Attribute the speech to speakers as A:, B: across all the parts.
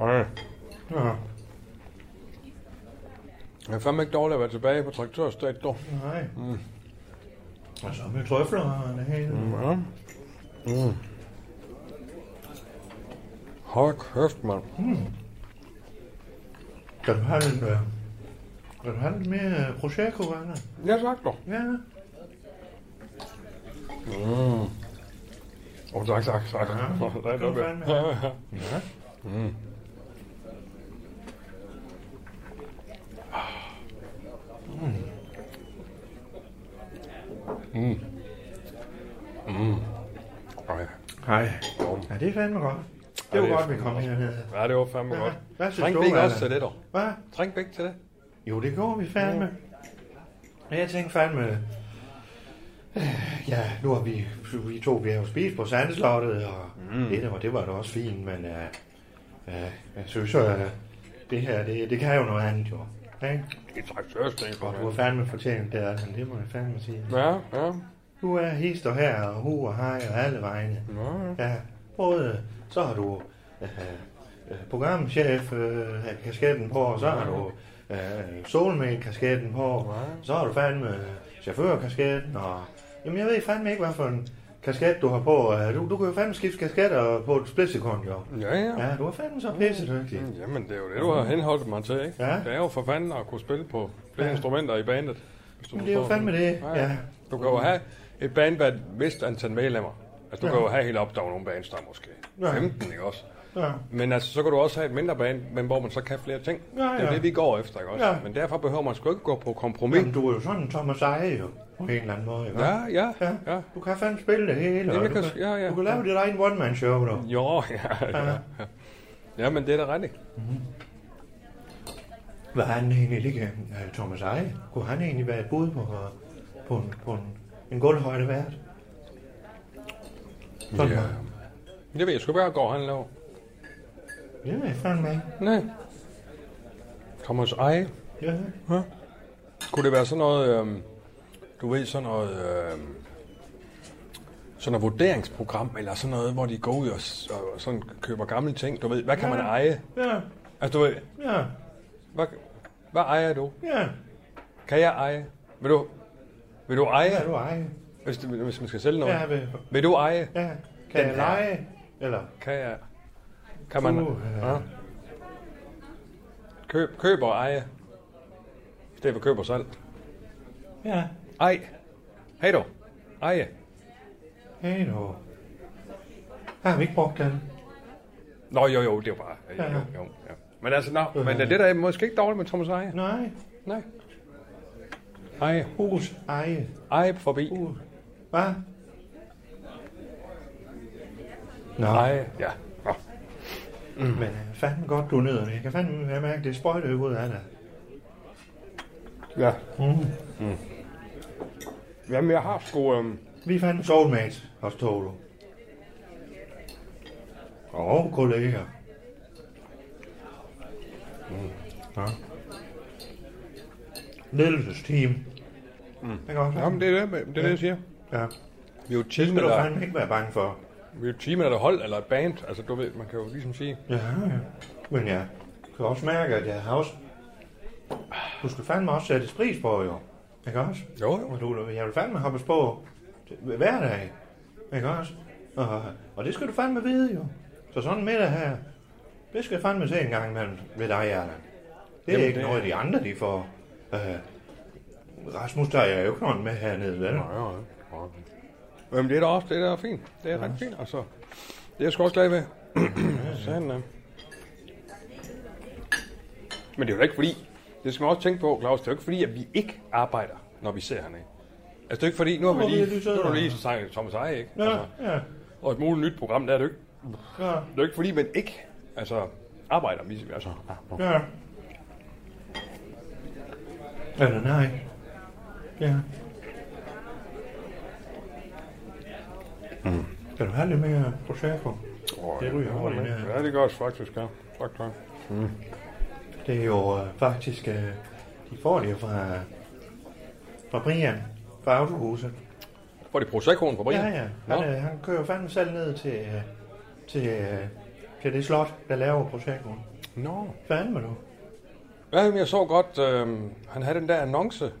A: Ej. Ja. Jeg er fandme ikke dårligt at være tilbage på traktørstat, dog.
B: Nej. Mm. Og så med trøfler og det hele. Mm.
A: Ja. Mm. Hold kæft, mand.
B: Kan du have lidt, øh, kan du have lidt mere øh, Prosecco, Anna?
A: Ja, tak dog.
B: Ja.
A: Åh, oh, tak, tak, tak.
B: Ja.
A: Er
B: Det
A: noget
B: fandme.
A: Ja, ja, ja.
B: Ja.
A: Ej.
B: Hej. Ja, det er fandme godt. Det
A: Ja,
B: var
A: det er
B: godt, vi kom
A: godt.
B: herned.
A: Ja, det var fandme
B: Ja.
A: godt.
B: Hvad synes
A: Træng
B: du,
A: også til det, dog?
B: Hvad?
A: Træng ikke til det?
B: Jo, det går vi fandme. Ja. Jeg tænkte fandme... Ja, nu har vi, vi to, vi har jo spist på Sandslottet, og mm. det, der var, det var da også fint, men uh, uh, jeg synes jo, at det her, det, det kan jo noget andet, jo. Ikke?
A: Det er traktørstat,
B: Og du har fandme fortjent det, Allan, det må jeg fandme sige.
A: Ja, ja.
B: Du er hister her, og hu og hej og alle vegne.
A: Ja,
B: Ja, både så har du øh, øh, programchef øh, kasketten på, og så har du øh, soulmate-kasketten på, så har du fandme øh, chaufførkasketten, og jamen jeg ved fandme ikke, hvad for en kasket du har på. Øh, Du, du kan jo fandme skifte kasketter på et splitsekund, jo.
A: Ja, ja.
B: Ja, du er fandme så pisse dygtig.
A: Mm, Jamen, det er jo det, du har henholdt mig til, ikke?
B: Ja.
A: Det er jo for fanden at kunne spille på flere
B: Ja.
A: instrumenter i bandet. hvis du
B: Men det er jo fandme det, ja.
A: Du kan jo have et band med et vist antal medlemmer. Altså, du
B: Ja.
A: kan jo have helt op, der er nogle bands, der er måske
B: Ja.
A: 15, ikke også?
B: Ja.
A: Men altså, så kan du også have et mindre band, men hvor man så kan flere ting.
B: Ja,
A: Det er
B: ja.
A: det, vi går efter, ikke også?
B: Ja.
A: Men derfor behøver man sgu ikke gå på kompromis.
B: Jamen, du er jo sådan en Thomas Eje, jo. På en eller anden måde, ikke?
A: Ja, ja,
B: Ja.
A: ja.
B: Du kan fandme spille det hele.
A: Jamen,
B: du,
A: kan- ja, ja.
B: du kan lave dit egen one-man-show, du.
A: Jo, ja, ja. ja. Ja, men det er da rigtigt.
B: Hvad han egentlig ikke, øh, Thomas Eje, kunne han egentlig være et bud på, øh, på en, på en, en gulvhøjde vært? Sådan
A: Ja. Det ved jeg sgu, hvad går han laver.
B: Jeg fandme.
A: Nej. Thomas Eje.
B: Ja.
A: Kunne det være sådan noget, øhm, du ved, sådan noget, øhm, sådan noget vurderingsprogram, eller sådan noget, hvor de går ud og, og sådan køber gamle ting, du ved, hvad kan man
B: Ja.
A: eje?
B: Ja,
A: Altså, du ved,
B: ja,
A: hvad, hvad ejer du?
B: ja.
A: Kan jeg eje? Vil du, vil du eje,
B: Ja, du eje.
A: hvis, hvis man skal sælge noget?
B: Ja, ved,
A: Vil du eje?
B: ja. Kan
A: Den
B: jeg lege? Eller?
A: Kan jeg? Kan man?
B: Uh, ja.
A: Køb, køb og eje. I stedet for køb og salg.
B: Ja.
A: Ej. Hej du. Eje.
B: Hey, du. Har vi ikke brugt den?
A: Nå, jo, jo, det var bare...
B: Ja,
A: Jo,
B: ja.
A: jo, ja. Men altså, nå, men det der er måske ikke dårligt med Thomas Eje.
B: Nej.
A: Nej. Eje.
B: Hus, eje.
A: Eje forbi.
B: Hus. Hvad? Nå,
A: Eje. Ja. Nå.
B: men øh, fandme godt, du er nede. Jeg kan fandme jeg mærke, det sprøjter ud af dig.
A: Ja.
B: Mm.
A: Jamen, jeg har sgu... Øhm,
B: Vi er fandme soulmates, os to, du. Og kolleger. Mm. Ja. Ledelsesteam. Mm. Det kan også
A: jamen, det er det, det, er det jeg siger.
B: Ja.
A: Vi er jo et
B: Det
A: team,
B: skal du fandme ikke være bange for.
A: Er et team, eller et hold, eller et band. Altså, du ved, man kan jo ligesom sige...
B: Ja, ja. Men jeg kan også mærke, at jeg har også... Du skal fandme også sætte pris på, jo. Ikke også?
A: Jo, jo.
B: Og du, jeg vil fandme hoppes på hver dag. Ikke også? Og, og det skal du fandme vide, jo. Så sådan en middag her, det skal jeg fandme se en gang imellem ved dig, Erland. Det er
A: Jamen,
B: ikke
A: det-
B: noget, de andre, de får. Øh, Rasmus, der er jo ikke nogen med hernede, vel?
A: Ja, ja, ja. Jamen, det er da også, det er da fint. Det er ja. ret fint, altså. Det er jeg sgu også glad ved. Sådan, ja. Men det er jo ikke fordi, det skal man også tænke på, Claus, det er jo ikke fordi, at vi ikke arbejder, når vi ser hernede. Altså, det er ikke fordi, nu har vi
B: er
A: lige, nu har du lige sagt Thomas Eje, ikke?
B: Ja,
A: Altså,
B: ja.
A: og et muligt nyt program, der er det jo ikke.
B: Ja,
A: Det er jo ikke fordi, man ikke altså, arbejder. Vi, altså, ja.
B: Eller nej. Ja. Mm. Skal du have lidt mere Prosecco?
A: Oh,
B: Det ryger hurtigt, det.
A: Ja, det gør det faktisk, ja. Tak, tak.
B: Det er jo øh, faktisk, øh, de får det fra, fra Brian, fra Autohuset.
A: Får de Proseccoen på Brian?
B: Ja, ja. Han, øh, han kører fandme selv ned til, øh, til, øh, til det slot, der laver Proseccoen.
A: Nå.
B: Fandme du.
A: Ja, men jeg så godt, øh, han havde den der annonce.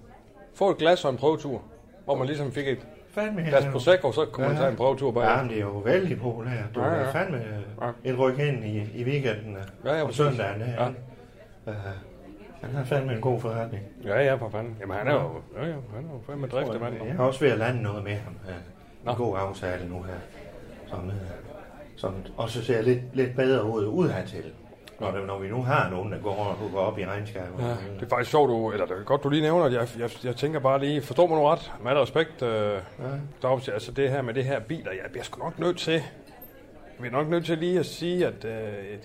A: Få et glas og en prøvetur. Hvor man ligesom fik et
B: Fandme ja.
A: Prosecco, så kunne man tage en prøvetur bag.
B: Ja, men det er jo vældig populært. Du
A: Ja,
B: ja, fandme
A: Ja.
B: et ryk ind i, i weekenden øh,
A: Ja, ja,
B: på
A: præcis.
B: søndagen.
A: Ja.
B: Ja. Uh, han har fandme en god forretning.
A: Ja, ja, for fanden. Jamen, han er jo, ja, ja, han er jo fandme driftig mand.
B: Jeg er også ved at lande noget med ham. Uh,
A: Nå.
B: en god aftale nu her. Som, uh, som også ser lidt, lidt bedre ud udhertil. Når, det- når vi nu har nogen, der går, der går op i regnskabet.
A: Ja, det er faktisk sjovt, du, eller det er godt, du lige nævner, at jeg, jeg, jeg tænker bare lige, forstår mig nu ret, med al respekt, øh, Dags, altså det her med det her biler, jeg bliver sgu nok nødt til, jeg bliver nok nødt til lige at sige, at øh,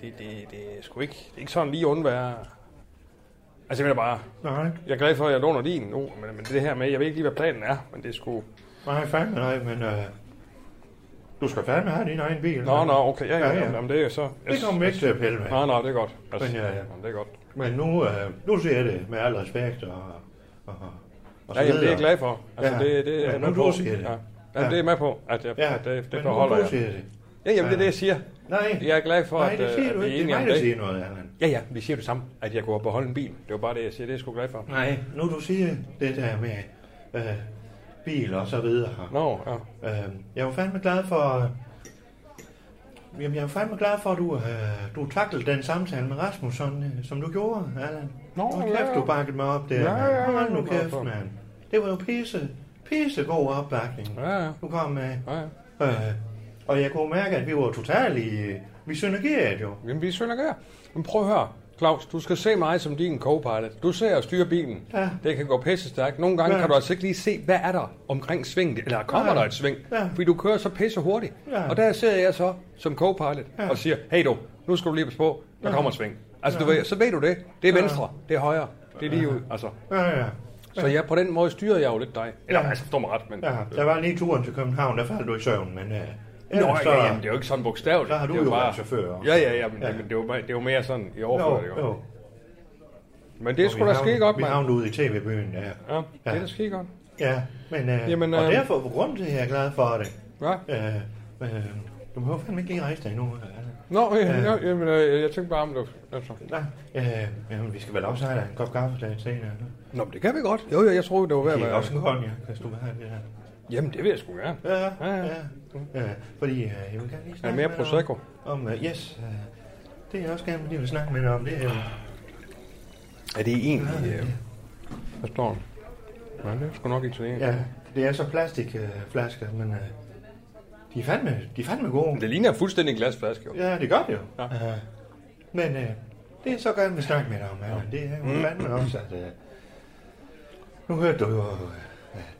A: det, det, det, er sgu ikke, det er ikke sådan lige undvære. Altså jeg mener bare,
B: Nej,
A: jeg er glad for, at jeg låner din nu, men, men det her med, jeg ved ikke lige, hvad planen er, men det er sgu...
B: nej, fandme nej, men uh, du skal fandme have din egen bil.
A: Nå, nå, okay, ja, ja,
B: Ja,
A: ja.
B: ja.
A: Jamen, det er så...
B: Det kommer ikke til at pille med.
A: Nej, nej, det er godt. Altså,
B: Men, ja, ja.
A: Jamen, det er godt.
B: Men nu, øh, nu ser jeg det med al respekt og, og, og så
A: Ja, jamen, det er jeg glad for. Altså,
B: Ja.
A: det, det er jeg
B: Men nu du siger det.
A: Ja. Ja,
B: Ja.
A: det er jeg med på, at jeg,
B: Ja,
A: at det, det
B: men
A: forholder
B: nu
A: jeg.
B: det.
A: Ja, jamen, det er det, jeg siger.
B: Nej,
A: Jeg er glad for,
B: nej, det siger
A: at
B: du
A: vi
B: ikke. Det er mig, der siger noget, Allan.
A: Ja, ja, vi siger det samme, at jeg kunne beholde en bil. Det var bare det, jeg siger. Det er jeg sgu glad for.
B: Nej, nu du siger det der med øh, bil og så videre.
A: Nå, ja.
B: Øh, jeg er jo fandme glad for... Jamen, jeg er fandme glad for, at du, øh, du taklede den samtale med Rasmus, sådan, øh, som du gjorde, Allan.
A: Nå, ja,
B: kæft,
A: ja.
B: du bakkede mig op der.
A: Ja, ja, ja,
B: Hold nu
A: var
B: kæft, mand. Det var jo pisse, pisse god opbakning.
A: Ja, ja.
B: Du kom med.
A: ja, ja.
B: Øh, og jeg kunne mærke, at vi var totalt i... Vi synergerede jo.
A: Jamen, vi er synerger. Men prøv at høre. Claus, du skal se mig som din co-pilot. Du ser og styrer bilen.
B: Ja.
A: Det kan gå pisse stærkt. Nogle gange
B: Ja.
A: kan du altså ikke lige se, hvad er der omkring svingen. Eller kommer
B: Ja.
A: der et sving?
B: Ja.
A: Fordi du kører så pisse hurtigt.
B: Ja.
A: Og der ser jeg så som co-pilot
B: Ja.
A: og siger, hey du, nu skal du lige passe på, der
B: Ja.
A: kommer et sving. Altså, du ved, så ved du det. Det er
B: Ja.
A: venstre, det er højre, det er lige ud. Altså.
B: Ja, ja.
A: Så ja, på den måde styrede jeg jo lidt dig. Eller,
B: Ja.
A: altså, forstår mig ret, men...
B: ja. Der var lige turen til København, der faldt du i søvn, men... Øh,
A: Nå,
B: ellers
A: ja, jamen, det er jo ikke sådan bogstaveligt.
B: Så har du
A: det
B: jo
A: bare...
B: været chauffør.
A: Ja, ja, ja, men,
B: Ja.
A: ja. men det, bare- det jo mere sådan i overført, jo.
B: jo.
A: Men det er
B: Og
A: sgu
B: vi
A: da skide godt,
B: Vi
A: mand.
B: havnede ude i tv-byen, ja.
A: Ja, det er
B: Ja.
A: da skide godt.
B: Ja, men... Øh,
A: Jamen,
B: og
A: øh,
B: derfor, på grund til, at jeg er glad for det.
A: Ja.
B: Øh, øh, du jo fandme ikke lige rejse dig endnu. Altså.
A: Nå, ja,
B: Ja.
A: ja. jamen, øh, jeg tænkte bare om det. Altså.
B: Nej, øh, jamen, vi skal vel også have en kop kaffe lidt senere.
A: Nå, men det kan vi godt. Jo, jo, jeg troede, det var at
B: Det er også en cognac, hvis du vil have det her.
A: Jamen, det vil jeg sgu gerne.
B: Ja,
A: Ja,
B: ja,
A: ja.
B: ja. ja. Fordi øh, jeg vil gerne lige
A: Er
B: snakke
A: mere
B: med dig om-
A: Prosecco?
B: Om, uh, yes, uh, det er jeg også gerne lige vil snakke med dig om. Det er.
A: Er det egentlig... Øh, hvad står den? Nej, det er sgu nok italiensk.
B: Ja, det er så plastikflasker, uh, men uh, de, er fandme, de er fandme gode.
A: Det ligner fuldstændig en glasflaske, jo.
B: Ja, det gør det jo.
A: Ja.
B: Uh, men uh, det er så gerne vil snakke med dig om, Allan. Det er jo fandme også, at... Uh, nu hørte du jo... Uh,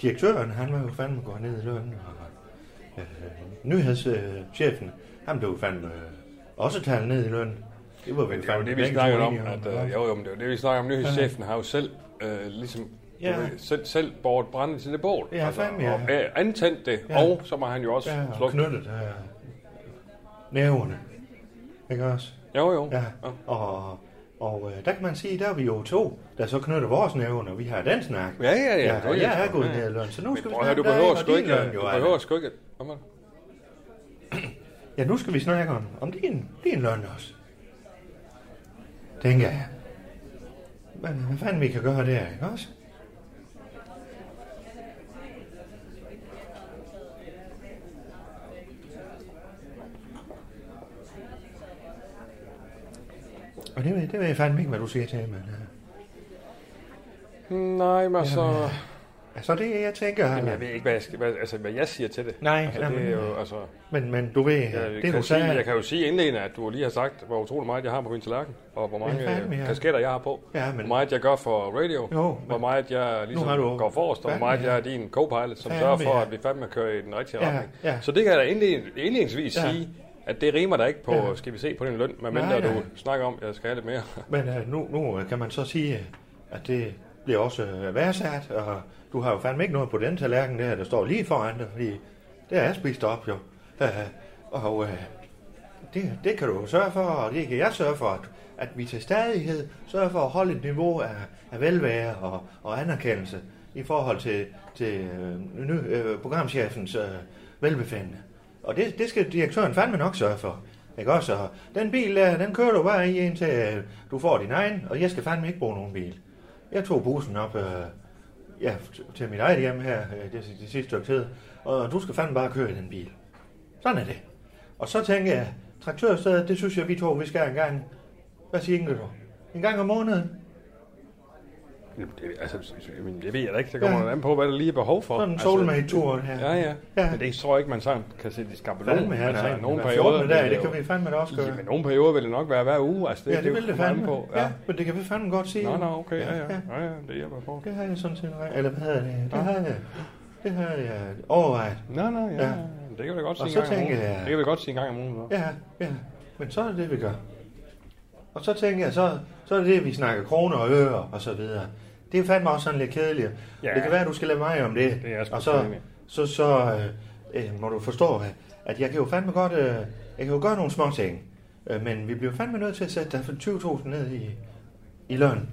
B: direktøren, han var jo fandme gået ned i løn, og uh, nyhedschefen, han blev fandme uh, også talt ned i løn. Det var vel
A: det
B: fandme
A: det, vi
B: to
A: om. At, øh, jo, jo, men det er jo det, vi snakker om. Nyhedschefen har jo selv øh, ligesom
B: Ja.
A: ved, selv, selv båret brænde til det bål.
B: Ja, fandme, ja.
A: Og øh, antændt det,
B: Ja.
A: og så må han jo også
B: Ja, og
A: slukke
B: knyttet uh, næverne. Ikke også?
A: Jo, jo.
B: Ja. Og, og uh, der kan man sige, der er vi jo to, der så knytter vores nævner, og vi har den snak.
A: Ja, ja, ja.
B: Ja,
A: er
B: jeg
A: sgu.
B: gået
A: Ja, ja.
B: ned i løn, så nu
A: Men
B: skal vi
A: at høre,
B: snakke
A: du behøver
B: dig og
A: ikke...
B: din løn, jo,
A: Du behøver sgu ikke...
B: Ja, nu skal vi snakke om, om din, din løn også. Tænker jeg. Men hvad fanden vi kan gøre der, ikke også? Og det ved, det ved jeg fandme ikke, hvad du siger til, men... Uh,
A: Nej, men altså...
B: altså, det er, jeg tænker...
A: Jamen, jeg ved ikke, hvad jeg, skal, hvad, altså, hvad jeg siger til det.
B: Nej,
A: altså,
B: jamen,
A: det er jo, altså...
B: Men, men du ved,
A: Jeg,
B: det
A: kan
B: du
A: jo sige,
B: sagde...
A: jeg kan jo sige indledende, at du lige har sagt, hvor utrolig meget jeg har på min tallerken, og hvor mange
B: Ja, fandme,
A: ja,
B: ja.
A: kasketter jeg har på,
B: Ja, men-
A: hvor meget jeg gør for radio,
B: Jo,
A: hvor
B: men-
A: meget jeg ligesom
B: du-
A: går forrest, og hvor meget
B: ja.
A: jeg er din co-pilot, som
B: Fandme,
A: sørger for,
B: ja.
A: at vi fandme kører i den rigtige
B: Ja,
A: retning.
B: ja.
A: Så det kan jeg da indled- indledningsvis
B: Ja.
A: sige, at det rimer der ikke på,
B: Ja.
A: skal vi se på din løn, medmindre du snakker om, at jeg skal have lidt mere.
B: Men øh, nu, nu øh, kan man så sige, at det bliver også øh, værdsat, og du har jo fandme ikke noget på den tallerken der, der står lige foran dig, fordi det er spist op jo. Øh, og øh, det, det kan du sørge for, og det kan jeg sørge for, at, at vi til stadighed sørger for at holde et niveau af, af velvære og, og anerkendelse i forhold til, til øh, øh, programchefens øh, velbefindende. Og det, det skal direktøren fandme nok sørge for. Ikke også? Og den bil der, den kører du bare i indtil øh, du får din egen, og jeg skal fandme ikke bruge nogen bil. Jeg tog bussen op øh, ja, til mit eget hjem her øh, det, det sidste stykke tid, og du skal fandme bare køre i den bil. Sådan er det. Og så tænker jeg, traktørstedet, det synes jeg, vi to, vi skal en gang. Hvad siger du? En gang om måneden?
A: Det, altså, det ved jeg da ikke. Det kommer
B: Ja.
A: ja. an på, hvad der lige er behov for.
B: Sådan en
A: altså,
B: soulmate-tur her.
A: Ja, ja,
B: Ja.
A: ja. Men det tror jeg ikke, man sådan kan sætte i skabelon.
B: Fandme her, nej.
A: nogle perioder
B: 14. dag, det
A: jo-
B: kan vi fandme da også gøre.
A: Jamen, nogle perioder vil det nok være hver uge. Altså, det,
B: ja, det
A: er
B: vil det fandme.
A: på.
B: Ja. men det kan vi fandme godt sige.
A: Nå, nå, okay, ja, ja.
B: Ja.
A: Ja, ja, det hjælper på.
B: Det har jeg sådan set, eller hvad hedder det? Det har jeg, det har jeg overvejet.
A: Nå, nå, ja.
B: Ja.
A: ja. Det kan vi godt sige en gang om ugen. Det kan vi godt sige en gang om ugen.
B: Ja, ja. Men så er det det, vi gør. Og så tænker jeg, så, så er det det, vi snakker kroner og øre og så videre. Det er fandme også sådan lidt kedeligt.
A: Ja.
B: Det kan være, at du skal lade mig om det.
A: Det er
B: og så, så, så øh, øh, må du forstå, at, at jeg kan jo fandme godt, øh, jeg kan jo gøre nogle små ting. Øh, men vi bliver fandme nødt til at sætte dig for 20.000 ned i, i løn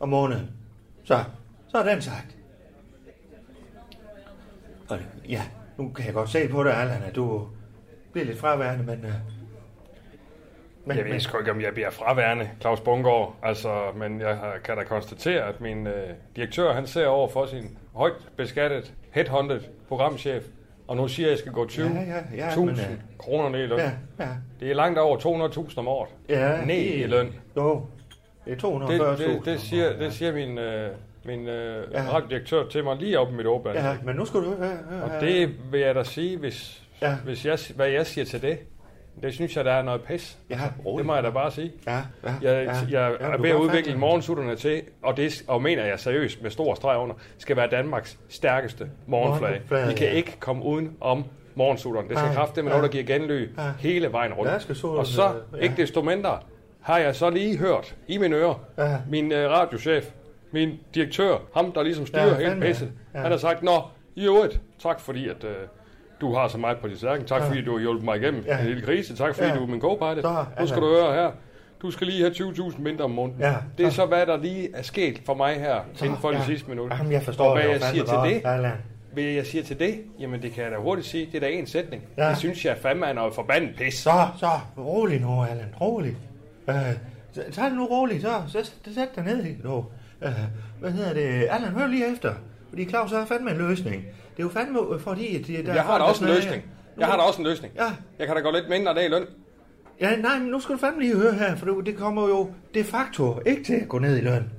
B: om måneden. Så, så er den sagt. Og ja, nu kan jeg godt se på dig, Allan, at du bliver lidt fraværende, men... Øh, men,
A: Jeg ved sgu ikke, om jeg bliver fraværende, Claus Bungård. Altså, men jeg kan da konstatere, at min øh, direktør, han ser over for sin højt beskattet, headhunted programchef, og nu siger jeg, at jeg skal gå 20.000
B: Ja, ja, ja, men, øh,
A: kroner ned i løn.
B: Ja, ja.
A: Det er langt over 200.000 om året.
B: ja
A: Ned i løn.
B: Jo, det er 240.000.
A: Det, det, det, siger, det siger min, øh, min øh,
B: Ja.
A: ja. radiodirektør til mig lige op i mit åband.
B: Ja, men nu skal du høre. høre
A: Og
B: her.
A: det vil jeg da sige, hvis,
B: Ja.
A: ja. hvis jeg, hvad jeg siger til det, det synes jeg, der er noget pis.
B: Ja,
A: Det må jeg da bare sige.
B: Ja, ja,
A: Jeg,
B: ja.
A: jeg
B: Ja,
A: er ved at udvikle morgensutterne til, og det og mener jeg seriøst med stor streg under, skal være Danmarks stærkeste morgenflag.
B: Morgenflag,
A: Vi kan
B: ja.
A: ikke komme uden om morgensutterne. Det skal kraftigt med noget, der giver genlyd
B: Ja.
A: hele vejen rundt. Og så, ikke desto mindre, har jeg så lige hørt i mine ører,
B: Ja.
A: min øh, radiochef, min direktør, ham der ligesom styrer
B: Ja,
A: hele pisset,
B: ja.
A: ja. han har sagt, Nå, i øvrigt, tak fordi at, øh, du har så meget på dit stærken, tak
B: Ja.
A: fordi du har hjulpet mig igennem
B: Ja.
A: en lille krise, tak fordi
B: Ja.
A: du er min co-pilot.
B: Så,
A: Nu skal du høre her, du skal lige have 20.000 mindre om måneden.
B: Ja,
A: det er
B: så-
A: så, hvad der lige er sket for mig her inden for
B: ja.
A: det sidste minut.
B: Jamen, jeg forstår
A: og hvad
B: det
A: jeg siger til det,
B: Allan.
A: hvad jeg siger til det, jamen det kan jeg da hurtigt sige, det er da en sætning.
B: Ja.
A: Ja. Det synes jeg fandme er noget forbandet pis.
B: Så, så, rolig nu, Allan, rolig. Øh, så- tag det nu roligt, så, så, så sæt dig ned nu. Øh, hvad hedder det? Allan, hør lige efter. Fordi Claus har fandme en løsning. Det er jo fandme øh, fordi, at det, der
A: Jeg har da også en løsning. Jeg har da også en løsning.
B: Ja,
A: Jeg kan da gå lidt mindre dag i løn.
B: Ja, nej, men nu skal du fandme lige høre her, for det- kommer jo de facto ikke til at gå ned i løn.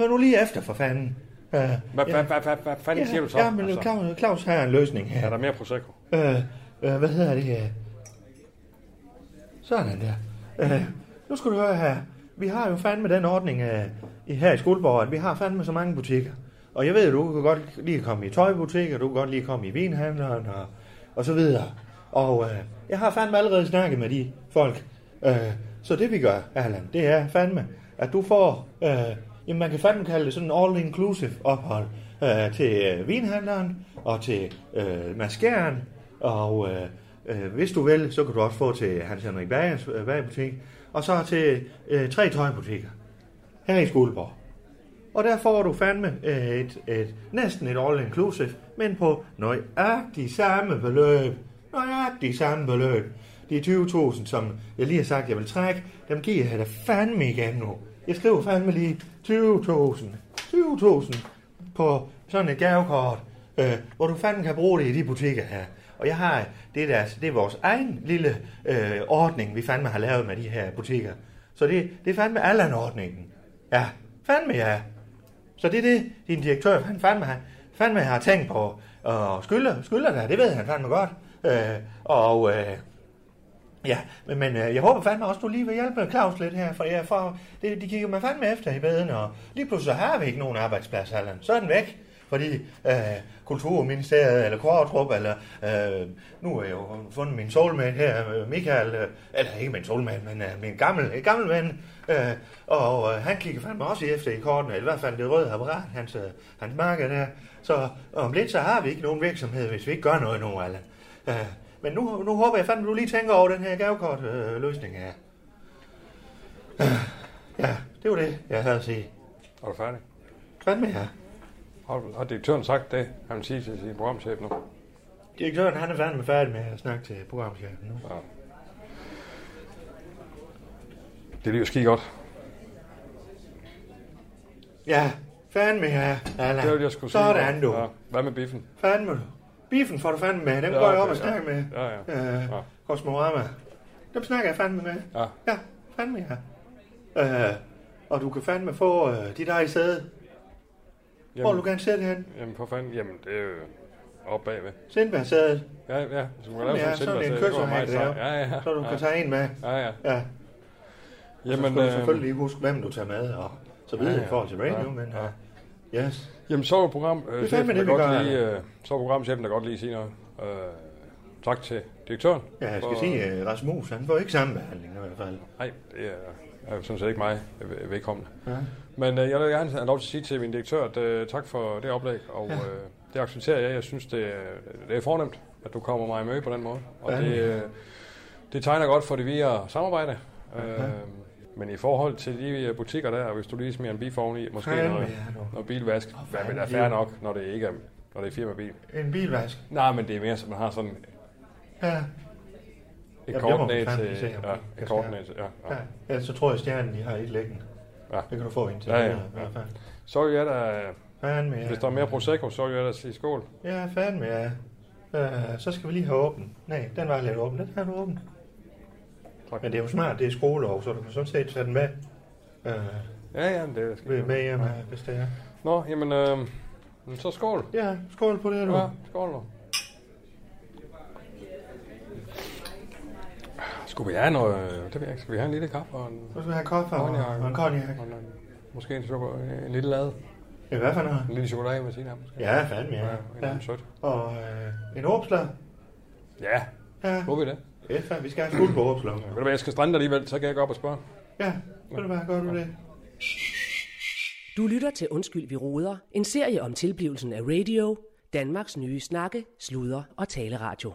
B: Hør nu lige efter, for fanden. Uh,
A: Hvad, fanden siger du så?
B: Ja, men
A: altså?
B: Claus, har en løsning her.
A: Er der mere Prosecco?
B: Uh, hvad hedder det? Sådan der. Nu skal du høre her. Vi har jo fandme den ordning her i Skuldborg, at vi har fandme så mange butikker. Og jeg ved, at du kan godt lige komme i tøjbutikker, du kan godt lige komme i vinhandleren og, og så videre. Og øh, jeg har fandme allerede snakket med de folk. Øh, så det vi gør, Erland, det er fandme, at du får, øh, jamen man kan fandme kalde det sådan en all-inclusive ophold øh, til øh, vinhandleren og til øh, maskeren. Og øh, øh, hvis du vil, så kan du også få til Hans Henrik Bagers øh, bagbutik. Og så til øh, tre tøjbutikker her i Skuldborg. Og der får du fandme øh, et, et, næsten et all-inclusive, men på nøjagtig samme beløb. Nøjagtig samme beløb. De 20.000, som jeg lige har sagt, jeg vil trække, dem giver jeg da fandme igen nu. Jeg skriver fandme lige 20.000. 20.000 på sådan et gavekort, øh, hvor du fandme kan bruge det i de butikker her. Og jeg har, det er, deres, det er vores egen lille øh, ordning, vi fandme har lavet med de her butikker. Så det, det er fandme Allan-ordningen. Ja, fandme ja. Så det er det, din direktør han fandme, han, fandme har tænkt på. Og skylder, skylder dig, det ved han fandme godt. Øh, og øh, ja, men, men øh, jeg håber fandme også, du lige vil hjælpe Claus lidt her, for, ja, for det, de kigger mig fandme efter i beden, og lige pludselig så har vi ikke nogen arbejdsplads, Allan. Så er den væk fordi øh, Kulturministeriet, eller Kvartrup, eller øh, nu har jeg jo fundet min soulmate her, øh, Michael, øh, eller ikke min soulmate, men øh, min gammel, gammel ven, øh, og øh, han kigger fandme også efter i kortene, eller i hvert fald det røde apparat, hans, øh, hans marked der. Så om lidt, så har vi ikke nogen virksomhed, hvis vi ikke gør noget nu, eller. Øh, men nu, nu håber jeg fandme, du lige tænker over den her gavekortløsning øh, her. Øh, ja, det var det, jeg havde at sige.
A: Er du færdig?
B: Fandme ja.
A: Har, har direktøren sagt det, han vil sige til sin programchef nu?
B: Direktøren, han er fandme færdig med at snakke til programchefen nu.
A: Ja. Det lyder skide godt.
B: Ja, fandme ja. Allan.
A: Det var det, jeg skulle sige.
B: Sådan du.
A: Ja. Hvad med biffen?
B: Fandme du. Biffen får du fandme med. Dem
A: Ja,
B: går jeg
A: okay,
B: op og
A: ja.
B: snakke med.
A: Ja, ja.
B: Øh,
A: Ja.
B: Kosmorama. Dem snakker jeg fandme med.
A: Ja.
B: Ja, fandme ja. Øh, og du kan fandme få øh, dit eget sæde. Hvor vil du gerne sætte hen?
A: Jamen for fanden, jamen det er jo oppe bagved.
B: Sindbærsædet.
A: Ja, ja. Så du kan
B: Jamen,
A: lave
B: ja,
A: sådan
B: sådan en
A: det går
B: der.
A: meget Ja, ja.
B: Så du
A: ja.
B: kan tage en med.
A: Ja, ja.
B: Ja. Jamen, så skal du
A: øh,
B: selvfølgelig lige huske, hvem du tager med, og så videre
A: Ja,
B: ja, i forhold til radio,
A: Ja,
B: men
A: ja.
B: ja. yes.
A: jamen så er program, øh,
B: Det
A: chefen,
B: det,
A: godt lige, øh, så er programchefen, der godt lige sige noget. Øh, tak til direktøren.
B: Ja, jeg skal
A: for-
B: sige, at Rasmus, han får ikke samme behandling i hvert fald.
A: Nej, det er, er sådan set ikke mig øh, velkommen.
B: Ja.
A: Men øh, jeg vil gerne have lov til at sige til min direktør, at øh, tak for det oplæg, og
B: Ja.
A: øh, det accepterer jeg. Jeg synes, det, er- det er fornemt, at du kommer mig møde på den måde. Og
B: Ja.
A: det, øh, det tegner godt for det videre samarbejde.
B: Ja.
A: Øh, men i forhold til de øh, butikker der, hvis du lige smider en bif oveni, måske noget,
B: ja, du.
A: noget bilvask, hvad vil
B: det-
A: fair nok, når det ikke er, når det er firmabil.
B: En bilvask.
A: Nej, men det er mere, som man har sådan
B: Ja.
A: et kort ned til, ja, et kort ned til, ja,
B: ja.
A: ja.
B: Ellers så tror jeg, at stjernen de har et liggende.
A: Ja.
B: Det kan du få indtil
A: Ja, ja, ja.
B: fald.
A: Så jeg da,
B: Fandme, ja.
A: hvis der er mere Prosecco, så vil jeg da sige skål.
B: Ja, fandme, ja. Øh, så skal vi lige have åben. Nej, den var lidt åben. Den er du åben.
A: Tak.
B: Men det er jo smart, det er skoleår, så du kan sådan set tage den med. Øh,
A: Ja, ja, det skal
B: med, med hjem, ja. hvis det er.
A: Nå, jamen, øh, så skål.
B: Ja, skål på det, du.
A: Ja, skål nu. Skulle vi have noget, øh, det ved jeg ikke, skal vi have en lille kaffe og en,
B: Så skal vi have kaffe og, og en cognac.
A: og en måske en, choko- en lille lade,
B: Ja, hvad for noget?
A: en lille chokolade med siden af måske.
B: Ja, fandme, ja.
A: ja,
B: ja.
A: en sødt.
B: Og øh, en åbslag.
A: Ja,
B: Ja,
A: må vi det.
B: ja fandme, vi skal have fuld på åbslag.
A: Ved du hvad, jeg skal strande alligevel, så kan jeg gå op og spørge.
B: Ja, ved du hvad, gør du det?
C: Du lytter til Undskyld, vi råder. En serie om tilblivelsen af radio. Danmarks nye snakke, sludre og taleradio.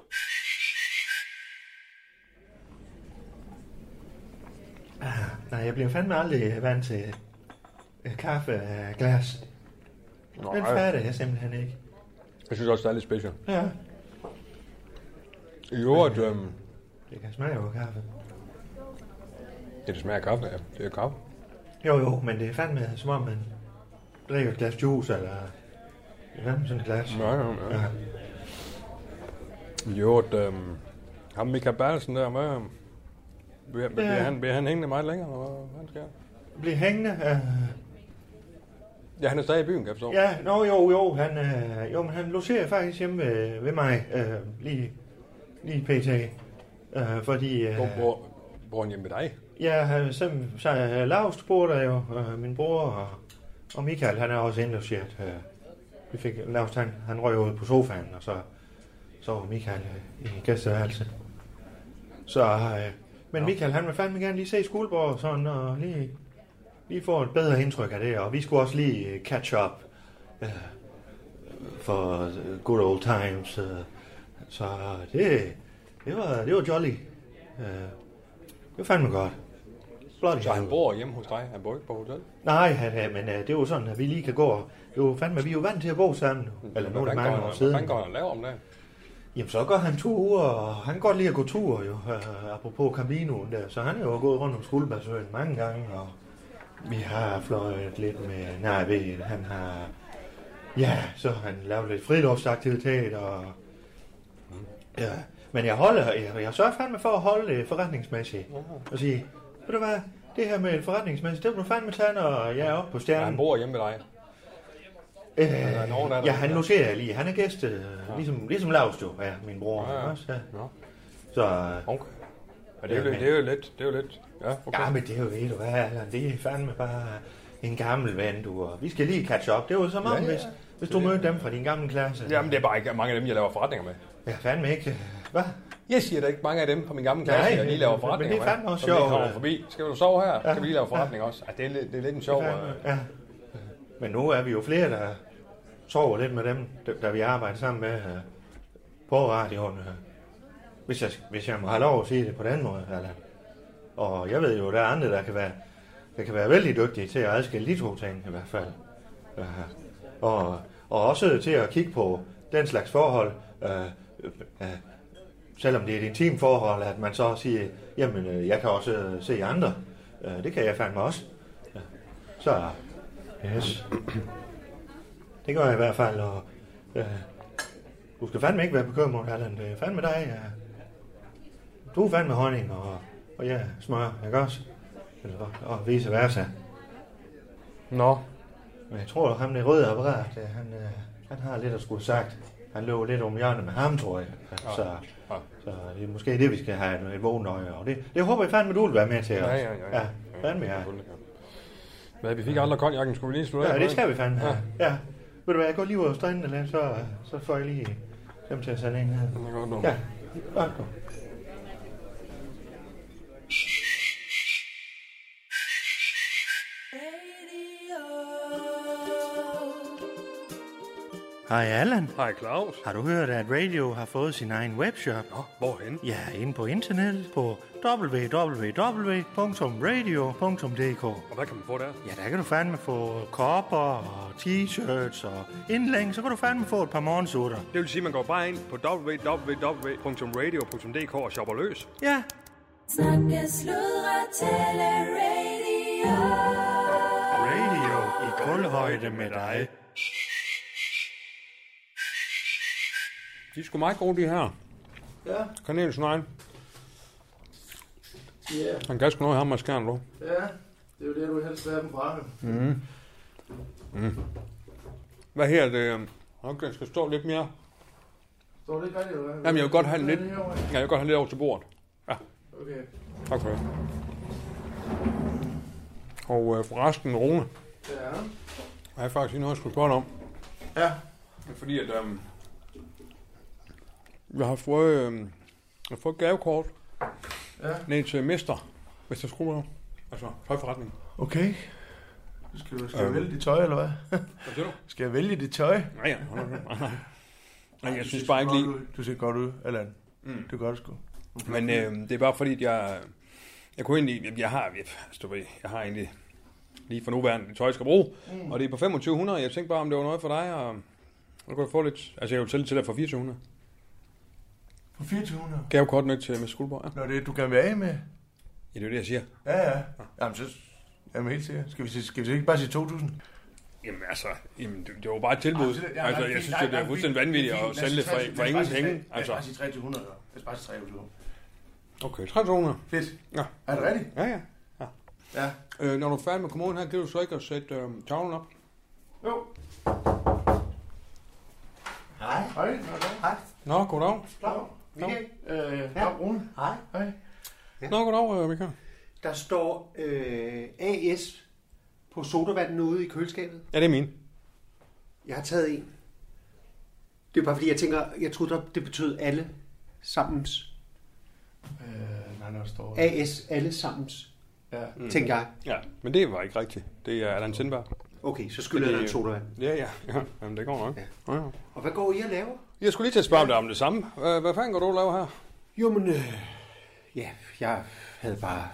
B: Nej, jeg bliver fandme aldrig vant til øh, kaffe af glas.
A: Nå,
B: Den fatter jeg simpelthen ikke.
A: jeg synes også, det er lidt special.
B: Ja,
A: I øvrigt, øhm,
B: det kan smage jo af kaffe.
A: ja, det smager af kaffe, ja. Det er kaffe.
B: Jo, jo, men det er fandme som om man drikker et glas juice, eller det er fandme sådan et glas.
A: Ja, ja, ja. I øvrigt, øhm, ham Mikael Bertelsen der med, øhm, bliver, bliver,
B: Ja.
A: han, bliver han hængende meget længere, eller hvad, hvad sker der?
B: Blive hængende. Øh,
A: Ja, han er stadig i byen, kan jeg forstå.
B: ja, nå jo, jo, han, øh, jo, men han logerer faktisk hjemme ved, ved mig, øh, lige, lige pt. Øh, fordi, øh,
A: Hvor, hvor, hvor han hjemme med dig?
B: ja, han- så, så er Laust bor der jo, øh, min bror, og, og Michael, han er også indlogeret. Øh, vi fik, Laust, han, han røg ud på sofaen, og så, så var Michael øh, i gæsteværelse. Så, øh, men Michael, han vil fandme gerne lige se Skuldborg, og sådan, og lige, lige få et bedre indtryk af det, og vi skulle også lige øh, catch up øh, for øh, good old times. Øh, så det, det var, det var jolly. Øh, det var fandme godt. Bloody
A: Så han bor hjemme hos dig? Han bor ikke på hotel?
B: Nej, han, men øh, det er jo sådan, at vi lige kan gå. og- Det jo fandme, vi er jo vant til at bo sammen. nu. Eller nu er det mange år
A: han-
B: siden.
A: Hvordan går han og laver om dagen?
B: Jamen, så går han ture, og han godt lide at gå tur, jo. Uh, apropos Caminoen der. Så han er jo gået rundt om Skuldbergsøen mange gange, og vi har fløjet lidt med Nærved. Han har... Ja, så han lavet lidt friluftsaktivitet, og... Ja, men jeg holder, jeg, jeg sørger fandme for at holde det forretningsmæssigt. Og sige, ved du hvad, det her med forretningsmæssigt, det må du fandme tage, når jeg er oppe på
A: Ja,
B: stjernen.
A: han bor hjemme med dig.
B: Øh,
A: der nogen, der er der?
B: ja, han logerer lige. Han er gæst, øh, ligesom, ligesom Lars jo, ja, min bror.
A: Ja, ja.
B: Også, ja.
A: Nå,
B: Så, øh,
A: okay. Ja, det, er jo,
B: Ja,
A: det er jo lidt, det er jo lidt, ja, okay.
B: ja, men det er jo, ved du hvad, Allan, det er fandme bare en gammel ven, du, og vi skal lige catch up. Det var som om,
A: Ja, ja.
B: hvis, Hvis du mødte dem fra din gamle klasse.
A: Jamen, det er bare ikke mange af dem, jeg laver forretninger med.
B: Ja, fandme ikke. Hvad?
A: Jeg siger da ikke mange af dem fra min gamle klasse,
B: Nej,
A: jeg lige laver
B: men
A: forretninger
B: det er fandme
A: med.
B: også sjovt,
A: kommer
B: ja.
A: forbi. Skal du sove her? Skal vi lige lave forretning også? Ja, det, er, det er lidt en sjov... øh,
B: Ja. Men nu er vi jo flere, der sover lidt med dem, der- vi arbejder sammen med uh, på radioen. Uh. Hvis, jeg, hvis jeg må have lov at sige det på den måde. Eller. Og jeg ved jo, der er andre, der kan være, der kan være vældig dygtige til at adskille de to ting i hvert fald. Uh, og, og også til at kigge på den slags forhold, øh, øh, selvom det er et intimt forhold, at man så siger, jamen øh, jeg kan også øh, se andre. Det kan jeg fandme også. Ja. Så, yes. Det gør jeg i hvert fald, og øh, du skal fandme ikke være bekymret, Allan. Det er fandme dig. Ja. Du er fandme honning, og, og ja, smør, ikke også? Eller, og vice versa.
A: Nå,
B: Men jeg tror, at ham der røde apparat, øh, han, øh, han har lidt at skulle sagt. Han løber lidt om hjørnet med ham, tror jeg. Så,
A: Ja.
B: så det er måske det, vi skal have et vågen øje. Og det, det håber jeg fandme, du vil være med til.
A: ja,
B: også.
A: ja, ja.
B: ja. Fandme, ja.
A: Hvad, vi fik aldrig konjakken, skulle vi lige slutte
B: Ja, det skal vi fandme have. Ja. Ved du hvad, jeg går lige ud og stranden lidt, så, så får jeg lige dem til at sende en her.
A: Det er godt nu.
B: Ja, godt nu. Hej Allan.
A: Hej Claus.
B: Har du hørt, at Radio har fået sin egen webshop?
A: Nå, hvorhen?
B: Ja, inde på internettet på www.radio.dk.
A: Og hvad kan man få der?
B: Ja, der kan du fandme få kopper og t-shirts og indlæng, så kan du fandme få et par morgensutter.
A: Det vil sige, at man går bare ind på www.radio.dk og shopper løs.
B: Ja,
D: Snakke, sludre, tale, radio.
B: radio i kulhøjde med dig.
A: De er sgu meget gode, de her.
E: Ja,
A: Kanelsnegl.
E: ja,
A: Han kan sgu noget, ham med skærn, du.
E: ja. Det er jo det, du helst vil have dem fra.
A: Hvad her er det? øhm, Okay, jeg skal stå lidt mere.
E: Står det ikke rigtigt, eller hvad?
A: Jamen, jeg vil godt have lidt. Ja, jeg vil godt have lidt over til bordet.
E: Okay.
A: Tak for det. Og øh, forresten, Rune,
E: Ja.
A: jeg har faktisk lige noget, jeg skulle spørge om.
E: Ja.
A: Fordi at, øhm, jeg har fået, øhm, jeg har fået et gavekort
E: Ja.
A: ned til Mester, Mester Skruer. Altså, tøjforretning.
E: Okay. Skal du, skal jeg
A: Øhm.
E: vælge dit tøj, eller hvad?
A: Hvad siger du?
E: Skal jeg vælge dit tøj?
A: Nej, ja. nej, nej, nej. Jeg synes bare ikke lige...
E: ud. Du ser godt ud, Allan.
A: Mm.
E: Det gør du sgu.
A: Men øh, det er bare fordi, at jeg... Jeg kunne egentlig... Jeg, jeg har... Jeg, altså, jeg har egentlig lige for nuværende det tøj, jeg skal bruge. Mm. Og det er på 2500. Jeg tænkte bare, om det var noget for dig, og... Og kunne jeg få lidt... Altså, jeg vil sælge til dig for 2400.
E: På 2400.
A: Gavekort ned til med Skuldborg. Ja.
E: Nå, det er, du kan være af med.
A: ja, det er det, jeg siger.
E: Ja, ja. Jamen, så... Jamen, helt sikkert. Skal vi, skal vi så ikke bare sige 2000?
A: Jamen altså, jamen, det, det var bare et tilbud.
E: Ah, så det- ja,
A: altså, jeg synes,
E: Nej,
A: det er fuldstændig vanvittigt
E: er
A: at sælge det for, for ingen penge.
E: Lad os
A: Altså,
E: bare sige 2300. Lad os bare sige 2300.
A: okay, 300.
E: Fedt.
A: Ja.
E: Er det rigtigt?
A: Ja, ja.
E: Ja.
A: Øh, når du er færdig med kommunen her, kan du så ikke at sætte øh, tavlen op?
E: Jo.
B: Hej.
E: Hej.
B: Hej.
A: Nå, goddag.
B: Klar. Michael.
E: Øh,
B: Ja.
E: ja. Rune.
B: Hej.
E: Hej.
A: Nå, goddag, øh, Michael.
F: Der står øh, AS på sodavanden ude i køleskabet.
A: Ja, det er min.
F: Jeg har taget en. Det er bare fordi, jeg tænker, jeg troede, det betød alle sammens.
E: Øh, nej, der står...
F: AS, alle sammens,
E: Ja.
F: mm. tænker jeg.
A: Ja, men det var ikke rigtigt. Det er Allan Sindberg.
F: Okay, så skylder
A: Det
F: jeg dig en sodavand.
A: Ja, ja. ja. Jamen, det går nok.
F: Ja.
A: Ja. Ja.
F: Og hvad går I og laver?
A: Jeg skulle lige til at spørge dig om det samme. Øh, Hvad fanden går du og laver her?
F: Jo, men øh, ja, jeg havde bare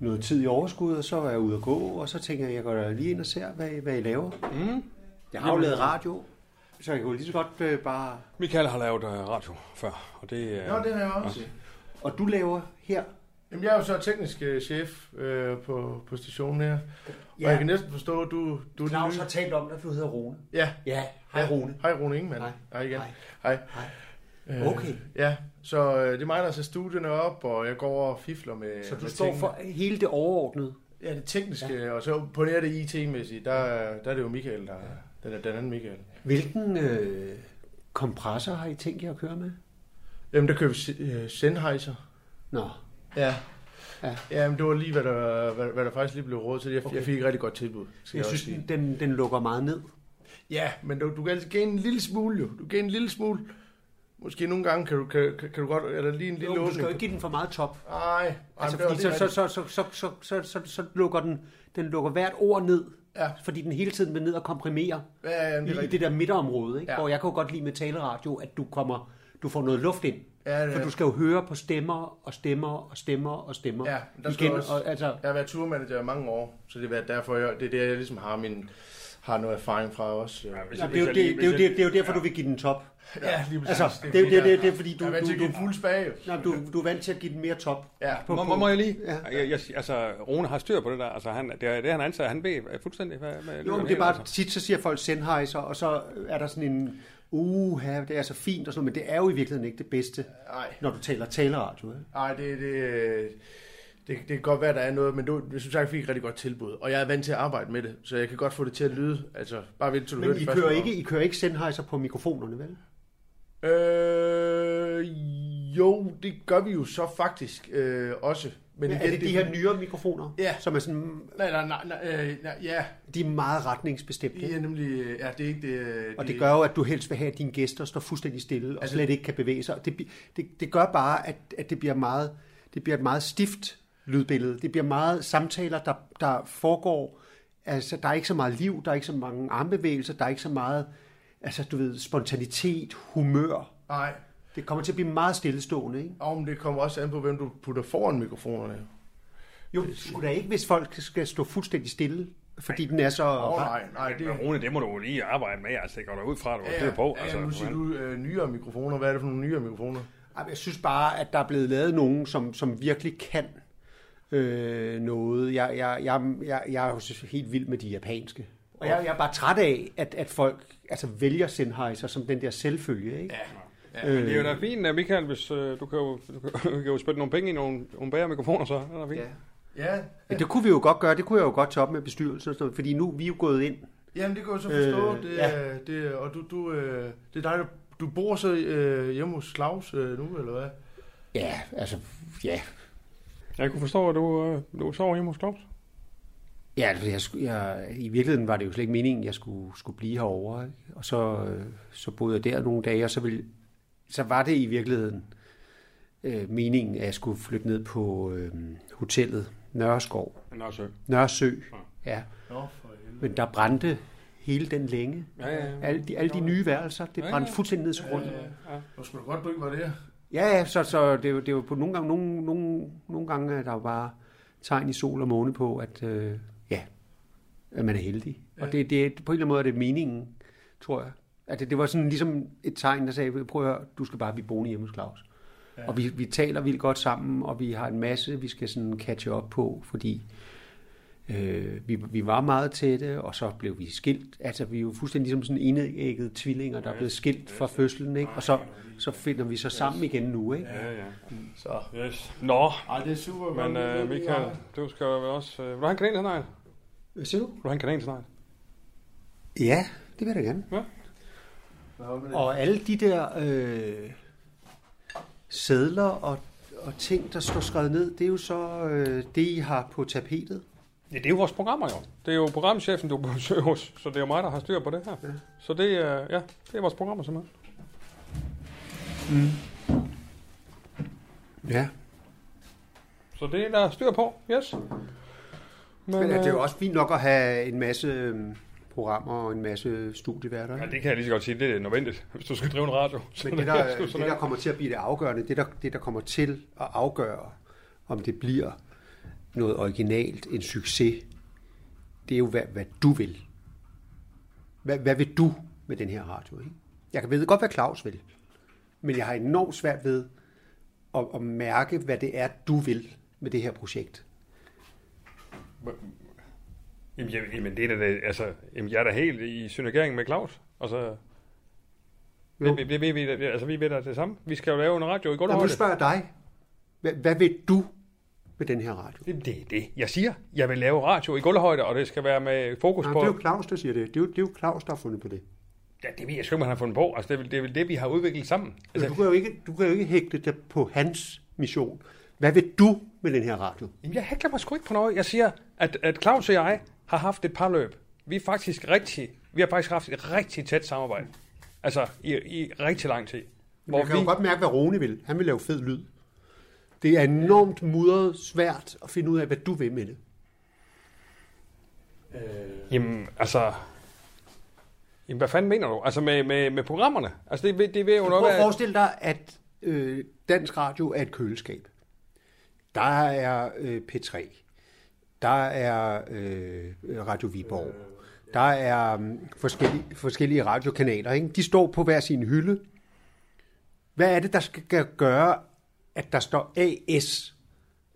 F: noget tid i overskud, og så var jeg ude at gå, og så tænker jeg, jeg går da lige ind og ser, hvad, hvad I laver.
A: Mm.
F: Jeg har jo lavet radio, så jeg kunne lige så godt øh, bare...
A: Michael har lavet uh, radio før, og det er...
E: Nå, det har jeg også.
F: Og du laver her
E: Jamen, jeg er jo så teknisk øh, chef øh, på, på stationen her. Ja. Og jeg kan næsten forstå, at du, du er
F: Claus
E: den
F: har talt om det, for du hedder Rune.
E: Ja.
F: Ja, hej Rune.
E: Hej Rune Ingemann.
F: Hej.
E: Hej igen.
F: Hej.
E: Hej.
F: Hej.
E: Øh,
F: Okay.
E: Ja, så øh, det er mig, der ser studierne op, og jeg går og fifler med
F: Så du
E: med
F: står
E: tingene.
F: for hele det overordnede.
E: Ja, det tekniske, ja. og så på det her det IT-mæssige, der, der er det jo Michael, der den, er, den anden Michael.
F: Hvilken øh, kompressor har I tænkt jer at køre med?
E: Jamen, der kører vi øh, Sennheiser.
F: Nå,
E: Ja.
F: Ja.
E: Ja, men det var lige, hvad der, hvad, hvad der faktisk lige blev råd til. Jeg, okay. Jeg fik et rigtig godt tilbud.
F: Jeg
E: også
F: synes,
E: sige.
F: den, den lukker meget ned.
E: Ja, men du, du kan altså en lille smule jo. Du giver en lille smule. Måske nogle gange kan du, kan, kan, kan du godt, er der lige en lille
F: Jo, du skal jo ikke give den for meget top.
E: Nej,
F: Altså, fordi så, så, så, så, så, så, så, så, så, lukker den, den lukker hvert ord ned.
E: Ja.
F: Fordi den hele tiden vil ned og komprimere
E: Ja, ja, det
F: i, i det der midterområde. Ikke?
E: Ja.
F: Hvor jeg kan jo godt lide med taleradio, at du kommer, du får noget luft ind.
E: Ja, det
F: For
E: er-
F: du skal jo høre på stemmer og stemmer og stemmer og stemmer.
E: Ja, der skal
F: Igen,
E: også,
F: og, altså,
E: jeg har været turmanager i mange år, så det er derfor, jeg, det er det, jeg ligesom har min har noget erfaring fra også. Ja,
F: ja, det, er jo, det, det, er det, det er jo derfor, du vil give den top.
E: ja lige præcis.
F: Altså, det, det, det, det, det er fordi, du,
E: jeg er vant til
F: du,
E: at give
F: du,
E: fuld spage.
F: nej, du, du er vant til at give den mere top.
E: Ja,
F: På-
A: Må, må, må jeg lige?
F: Ja.
A: Jeg, jeg, altså, Rune har styr på det der. Altså, han, det, er, det han antager, han ved fuldstændig, hvad, hvad
F: Jo, men det er bare, tit så siger folk Sennheiser, og så er der sådan en, uh, det er så fint og sådan noget, men det er jo i virkeligheden ikke det bedste,
E: Nej,
F: når du taler taleradio.
E: Nej det, det, det, det kan godt være, der er noget, men du, jeg synes, jeg fik et rigtig godt tilbud. Og jeg er vant til at arbejde med det, så jeg kan godt få det til at lyde. Altså, bare vent til du
F: Men
E: hører
F: I
E: det
F: kører, ikke, I kører ikke Sennheiser på mikrofonerne, vel?
E: Øh, jo, det gør vi jo så faktisk øh, også. Men
F: Men er det de her nyere mikrofoner,
E: Ja.
F: som er sådan,
E: Nej, nej, nej, nej, øh, nej ja,
F: de er meget retningsbestemte?
E: det
F: ikke?
E: nemlig, øh, ja, det er ikke det...
F: Og det gør jo, at du helst vil have, at dine gæster står fuldstændig stille og
E: Altså-
F: slet ikke kan bevæge sig. Det, det, det gør bare, at, at det bliver meget, det bliver et meget stift lydbillede. Det bliver meget samtaler, der, der foregår. Altså, der er ikke så meget liv, der er ikke så mange armbevægelser, der er ikke så meget, altså, du ved, spontanitet, humør.
E: Nej,
F: Det kommer til at blive meget stillestående, ikke?
E: og men det kommer også an på, hvem du putter foran mikrofonerne.
F: Jo, sgu da ikke, hvis folk skal stå fuldstændig stille, fordi den er så...
E: Oh, nej, nej, det
A: Men Rune, det må du jo lige arbejde med, altså, det går der ud fra, at du har styr på.
E: ja,
A: altså,
E: ja, nu siger du øh, nyere mikrofoner. Hvad er det for nogle nyere mikrofoner?
F: Jeg synes bare, at der er blevet lavet nogen, som, som virkelig kan øh, noget. Jeg, jeg, jeg, jeg, jeg er jo helt vild med de japanske. Og jeg, jeg er bare træt af, at, at folk altså, vælger Sennheiser som den der selvfølge. Ikke?
E: Ja,
A: Men det er jo da fint, at Michael, hvis øh, du kan jo, du kan, du kan jo spytte nogle penge i nogle, nogle bære mikrofoner, så er det fint.
F: Ja.
E: ja.
F: Men det kunne vi jo godt gøre. Det kunne jeg jo godt tage op med bestyrelsen. og sådan Fordi nu vi er jo gået ind.
E: Jamen, det kan jeg så forstå.
F: Øh,
E: det,
F: ja.
E: det, og du, du, øh, det er dig, der, du bor så øh, hjemme hos Claus øh, nu, eller hvad?
F: Ja, altså, ja.
A: Jeg kunne forstå, at du, øh, du sover hjemme hos Claus.
F: Ja, altså, jeg, jeg, i virkeligheden var det jo slet ikke meningen, at jeg skulle, skulle blive herovre. Ikke? Og så, øh, så boede jeg der nogle dage, og så, ville, så var det i virkeligheden øh, meningen, at jeg skulle flytte ned på øh, hotellet Nørreskov.
A: Så.
F: Nørresø, ja.
E: Helvede.
F: Men der brændte hele den længe.
A: Ja, ja, ja.
F: Alle de, alle de nye værelser, det
A: Ja,
F: brændte
A: ja.
F: fuldstændig ned til grunden.
E: Nu skulle du godt, ikke var der.
F: Ja, ja, så, så det, jo- det jo på nogle gange, nogle, nogle, nogle gange er der jo bare tegn i sol og måne på, at, øh, ja, at man er heldig. Ja. Og det, det, på en eller anden måde er det meningen, tror jeg. At det, det var sådan ligesom et tegn, der sagde, prøv at høre, du skal bare blive boende hjemme hos Claus. Ja. Og vi, vi taler vildt godt sammen, og vi har en masse, vi skal sådan catche op på, fordi øh, vi, vi var meget tætte, og så blev vi skilt. Altså, vi er jo fuldstændig ligesom sådan enæggede tvillinger, der er blevet skilt fra fødslen, ikke? Og så, så finder vi så sammen igen nu, ikke?
A: Ja, ja.
E: Så.
A: Yes. Nå,
E: Ej, det er super.
A: men
E: godt.
A: øh, Michael, du skal vel også... Øh, vil du have en kanin?
F: Hvad siger du?
A: Vil du have en kanin?
F: Ja, det vil jeg da gerne. Og alle de der øh, sædler og, og ting, der står skrevet ned, det er jo så øh, det, I har på tapetet.
A: Ja, det er jo vores programmer jo. Det er jo programchefen, du besøger hos, så det er jo mig, der har styr på det her. Ja. Så det er, ja, det er vores programmer simpelthen.
F: Ja.
A: Så det er der styr på, yes. Men,
F: Men er det er jo
A: øh,
F: også fint nok at have en masse øh, programmer og en masse studieværter.
A: Ja, det kan jeg lige så godt sige, det er nødvendigt, hvis du skal drive en radio.
F: Men det
A: er
F: der, det, der kommer til at blive det afgørende, det der, det, der kommer til at afgøre, om det bliver noget originalt, en succes, det er jo, hvad, hvad du vil. Hvad, hvad vil du med den her radio? Ikke? Jeg kan ved godt, hvad Claus vil, men jeg har enormt svært ved at, at mærke, hvad det er, du vil med det her projekt.
A: Jamen, jeg, jamen, det er da, altså, jamen, jeg er da helt i synergering med Claus. Altså, vi, vi, vi, vi, altså, vi ved da det samme. Vi skal jo lave en radio i
F: Nå, nu
A: Gulderhøjde.
F: spørger dig. Hvad, hvad vil du med den her radio?
A: Det, det er det, jeg siger. Jeg vil lave radio i Gulderhøjde, og det skal være med fokus
F: Nej,
A: på...
F: det er jo Claus, der siger det. Det er jo, det er jo Claus, der har fundet på det.
A: Ja, det ved jeg sgu ikke, man har fundet på. Altså, det, er, det er det, vi har udviklet sammen.
F: Altså,
A: Altså,
F: du, kan jo ikke, du kan jo ikke hægte dig på hans mission. Hvad vil du med den her radio?
A: Jamen, jeg hækler mig sgu ikke på noget. Jeg siger, at, at Claus og jeg har haft et par løb. Vi er faktisk rigtig, Vi har faktisk haft et rigtig tæt samarbejde. Altså, i, i rigtig lang tid.
F: Hvor jeg kan vi... jo godt mærke, hvad Rune vil. Han vil lave fed lyd. Det er enormt mudret svært at finde ud af, hvad du vil med det.
A: Øh... Jamen, altså... Jamen, hvad fanden mener du? Altså med, med, med programmerne? Altså, det, det vil jo nok
F: være... Prøv at forestille dig, at øh, dansk radio er et køleskab. Der er øh, P3. Der er øh, Radio Viborg. Der er um, forskellige, forskellige radiokanaler. Ikke? De står på hver sin hylde. Hvad er det, der skal gøre, at der står AS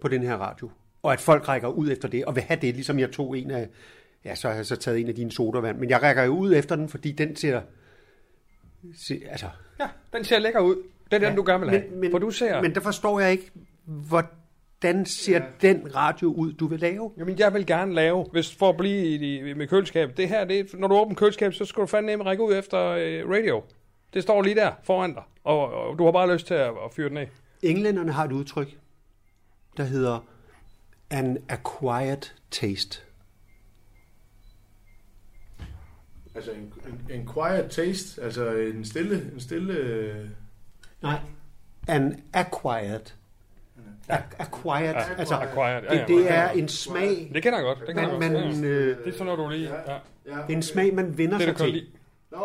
F: på den her radio? Og at folk rækker ud efter det, og vil have det, ligesom jeg tog en af... Ja, så har jeg så taget en af dine sodavand. Men jeg rækker jo ud efter den, fordi den ser... Se, altså,
A: ja, den ser lækker ud. Det er den, ja, du gerne vil have.
F: Men, men,
A: For du ser...
F: men der forstår jeg ikke, hvor hvordan ser ja. den radio ud, du vil lave?
A: Jamen, jeg vil gerne lave, hvis for at blive i, i, med køleskab. Det her, det, når du åbner køleskab, så skal du fandme række ud efter øh, radio. Det står lige der foran dig, og, og du har bare lyst til at, at fyre den af.
F: Englænderne har et udtryk, der hedder an acquired taste.
E: Altså en, en, en quiet taste, altså en stille... En stille...
F: Nej, an acquired acquired.
A: Ja,
F: altså,
A: acquired.
F: Ja, ja, det, det er en smag.
A: Det kender jeg godt. Det kender
F: man,
A: jeg godt.
F: Man, øh,
A: det er sådan noget, du lige... Ja.
F: Ja. En smag, man vender
A: det,
F: sig til. Lide.
E: Nå,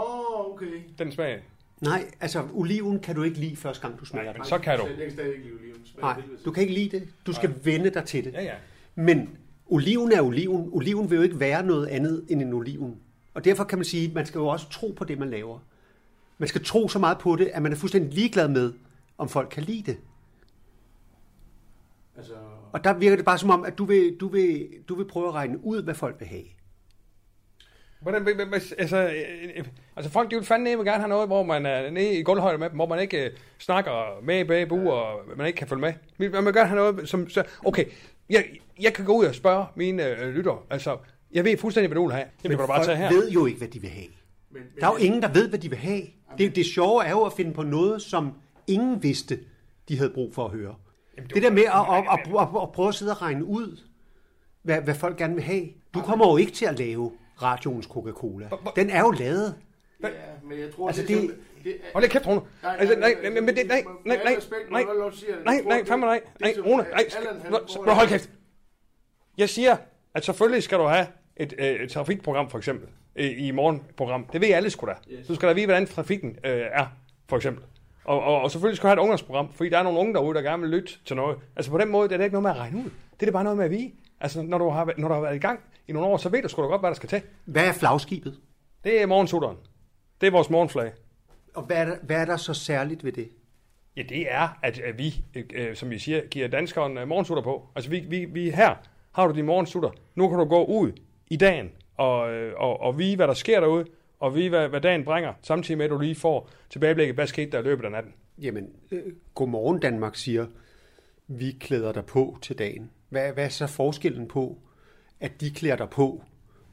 E: okay.
A: Den smag.
F: Nej, altså oliven kan du ikke lide første gang, du smager
A: Nej, men så kan du.
E: Jeg kan stadig ikke lide oliven.
F: Nej, du kan ikke lide det. Du skal Nej. vende dig til det.
A: Ja, ja.
F: Men oliven er oliven. Oliven vil jo ikke være noget andet end en oliven. Og derfor kan man sige, at man skal jo også tro på det, man laver. Man skal tro så meget på det, at man er fuldstændig ligeglad med, om folk kan lide det. Altså... Og der virker det bare som om, at du vil, du vil, du vil prøve at regne ud, hvad folk vil have.
A: Hvordan, altså, øh, øh, altså folk de vil fandme gerne have noget, hvor man er nede i gulvhøjde med dem, hvor man ikke uh, snakker med bag bu, og man ikke kan følge med. Man vil gerne have noget, som... Så, okay, jeg, jeg kan gå ud og spørge mine uh, lytter. Altså, jeg ved fuldstændig, hvad du vil have.
F: Men kan du bare tage her. ved jo ikke, hvad de vil have. Men, men, der er jo ingen, der ved, hvad de vil have. Det, det sjove er jo at finde på noget, som ingen vidste, de havde brug for at høre. Jamen, det der med at, at, at, at, at prøve at sidde og regne ud, hvad, hvad folk gerne vil have. Du kommer jo ikke til at lave radioens Coca-Cola. Den er jo lavet.
E: Ja, men jeg tror,
F: altså, det, det,
A: det, Hold da kæft, Rune. Altså, nej, nej, men det, nej, nej, nej, nej, nej, nej, fandme nej, nej, Rune, nej, hold kæft. Jeg siger, at selvfølgelig skal du have et, et trafikprogram, for eksempel, i morgenprogram. Det ved alle sgu da. Du skal da vide, hvordan trafikken øh, er, for eksempel. Og, og, og selvfølgelig skal du have et ungdomsprogram, fordi der er nogle unge derude, der gerne vil lytte til noget. Altså på den måde, det er det ikke noget med at regne ud. Det er det bare noget med at vide. Altså når du har, når du har været i gang i nogle år, så ved du sgu da godt, hvad der skal til.
F: Hvad er flagskibet?
A: Det er morgensutteren. Det er vores morgenflag.
F: Og hvad er, der, hvad er der så særligt ved det?
A: Ja, det er, at, vi, øh, som vi siger, giver danskeren øh, morgensutter på. Altså vi, vi, vi her har du din morgensutter. Nu kan du gå ud i dagen og, øh, og, og vide, hvad der sker derude og vide, hvad, hvad dagen bringer, samtidig med, at du lige får tilbageblikket, hvad skete der i løbet af natten.
F: Jamen, øh, godmorgen Danmark siger, vi klæder dig på til dagen. Hvad, hvad er så forskellen på, at de klæder dig på,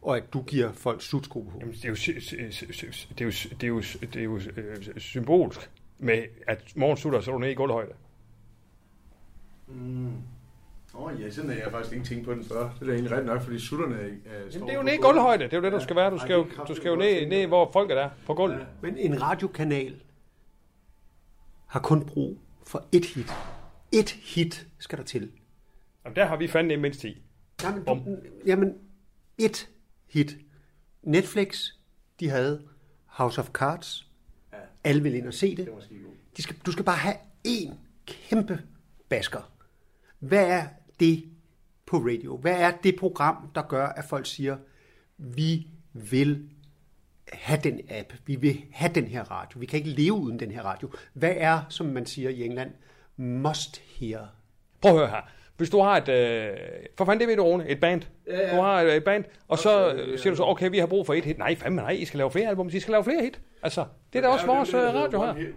F: og at du giver folk sutsko på?
A: Jamen, det er jo, det er jo, det er jo, det er jo øh, symbolsk med, at morgen sutter, så er du nede i gulvhøjde.
E: Mm. Åh oh, ja, sådan er jeg faktisk ikke tænkt på den før. Det er egentlig ret nok, fordi sutterne er, er
A: Jamen, det er jo ned i gulvhøjde. Det er jo det, du skal være. Du skal jo, du skal jo ned, ned, hvor folk er der, på gulvet. Ja.
F: Men en radiokanal har kun brug for et hit. Et hit skal der til.
A: Jamen, der har vi fandme mindst i.
F: Jamen, du, jamen, et hit. Netflix, de havde House of Cards. Ja. Alle vil ind og se det. det de skal, du skal bare have én kæmpe basker. Hvad er det på radio? Hvad er det program, der gør, at folk siger, vi vil have den app, vi vil have den her radio, vi kan ikke leve uden den her radio. Hvad er, som man siger i England, must hear?
A: Prøv at høre her. Hvis du har et, øh, for fanden det ved du, Rune, et band. Ja, ja. Du har et, et band, og så øh, siger du så, okay, vi har brug for et hit. Nej, fandme nej, I skal lave flere album, I skal lave flere hit. Altså, det er da også vores det, det, radio her.
E: One hit,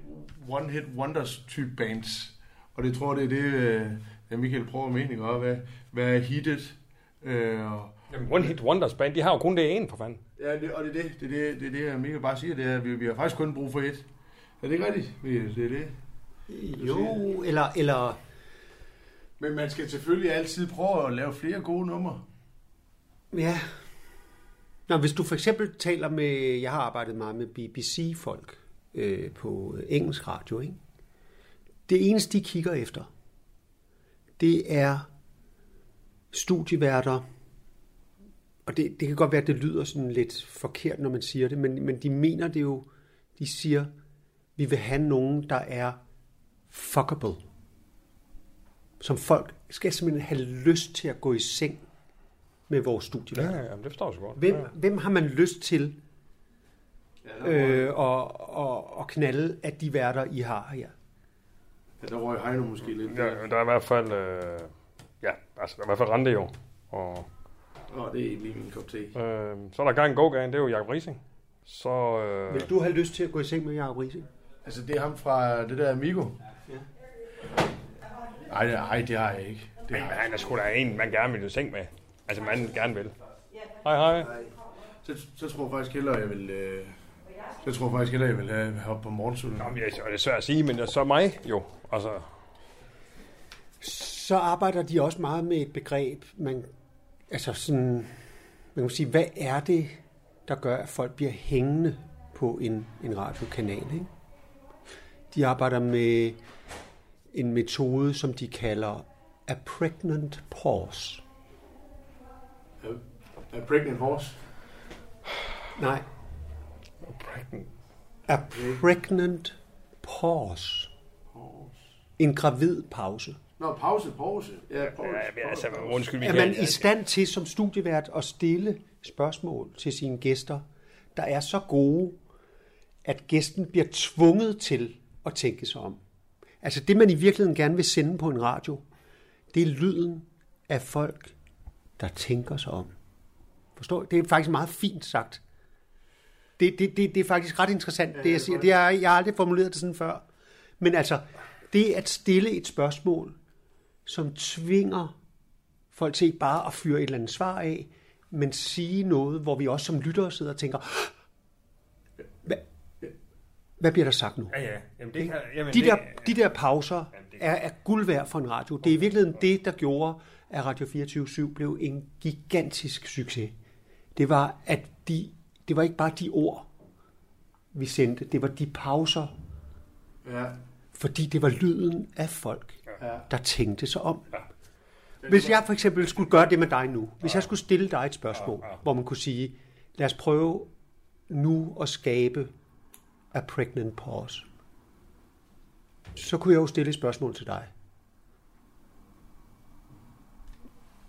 E: one hit wonders type bands. Og det tror jeg, det er det, øh, ja, Michael prøver mening og hvad, hvad er hittet. Øh, og,
A: Jamen, One Hit Wonders band, de har jo kun det ene, for fanden.
E: Ja, det, og det er det, det, er det, det, er det Michael bare siger, det er, at vi, vi har faktisk kun brug for et. Er det ikke rigtigt? Det er det.
F: Jo, eller, eller...
E: Men man skal selvfølgelig altid prøve at lave flere gode numre.
F: Ja. Nå, hvis du for eksempel taler med, jeg har arbejdet meget med BBC-folk øh, på engelsk radio, ikke? Det eneste, de kigger efter, det er studieværter, og det, det kan godt være, at det lyder sådan lidt forkert, når man siger det, men, men de mener det jo, de siger, vi vil have nogen, der er fuckable. Som folk skal simpelthen have lyst til at gå i seng med vores
A: Ja,
F: studieværter.
A: ja, jamen, det forstår jeg så godt.
F: Hvem,
A: Ja.
F: hvem har man lyst til øh, at, at, at knalde af de værter, I har her?
E: Ja, der røg Heino måske lidt.
A: Ja, men der er i hvert fald... Øh, ja, altså, der er i hvert fald Rande jo. Og
E: Nå, det er ikke lige min kop te.
A: øh, så er der gang go det er jo Jacob Rising. Så... Øh,
F: Vil du have lyst til at gå i seng med Jacob Rising?
E: Altså, det er ham fra det der Amigo.
F: Ja.
E: Nej, det, ej, det har jeg ikke. Det
A: men
E: har,
A: han er sgu da en, man gerne vil i seng med. Altså, man gerne vil. Hej, hej.
E: så, så tror jeg faktisk hellere, jeg vil... Øh, så tror jeg faktisk hellere, jeg vil have, have på morgensutten.
A: Nå, men jeg, det er svært at sige, men så mig jo. Altså,
F: Så arbejder de også meget med et begreb, man, altså sådan, man kan sige, hvad er det, der gør, at folk bliver hængende på en, en radiokanal? Ikke? De arbejder med en metode, som de kalder a pregnant pause.
E: A pregnant horse.
F: Nej,
A: pregnant.
F: a pregnant pause. En gravid pause.
E: Nå, pause, pause. Ja, pause.
A: Ja, men altså, undskyld,
F: Er man i stand til som studievært at stille spørgsmål til sine gæster, der er så gode, at gæsten bliver tvunget til at tænke sig om? Altså det, man i virkeligheden gerne vil sende på en radio, det er lyden af folk, der tænker sig om. Forstår? Det er faktisk meget fint sagt. Det, det, det, det er faktisk ret interessant, det jeg siger. Det er, jeg har aldrig formuleret det sådan før. Men altså, det at stille et spørgsmål, som tvinger folk til ikke bare at fyre et eller andet svar af, men sige noget, hvor vi også som lyttere sidder og tænker, hvad, hvad bliver der sagt nu?
A: Ja, ja. Jamen, det, jamen,
F: De
A: det,
F: der, de der pauser er, er guld værd for en radio. Det er i virkeligheden det, der gjorde, at Radio 24 blev en gigantisk succes. Det var, at de, det var ikke bare de ord, vi sendte. Det var de pauser,
E: Ja.
F: fordi det var lyden af folk,
E: Ja.
F: der tænkte sig om. Hvis jeg for eksempel skulle gøre det med dig nu, hvis jeg skulle stille dig et spørgsmål, hvor man kunne sige, lad os prøve nu at skabe a pregnant pause, så kunne jeg jo stille et spørgsmål til dig.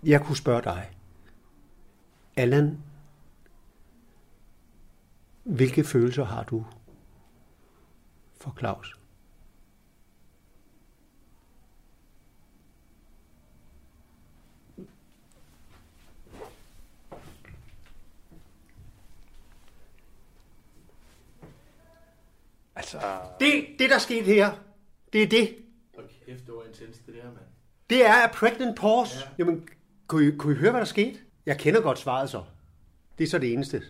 F: Jeg kunne spørge dig, Allan, hvilke følelser har du for Claus?
A: Altså,
F: Det, det der skete her, det er det.
E: Og kæft, det var intens, det der, mand.
F: Det er a pregnant pause. Ja. Jamen, kunne I, kunne I høre, hvad der skete? Jeg kender godt svaret så. Det er så det eneste.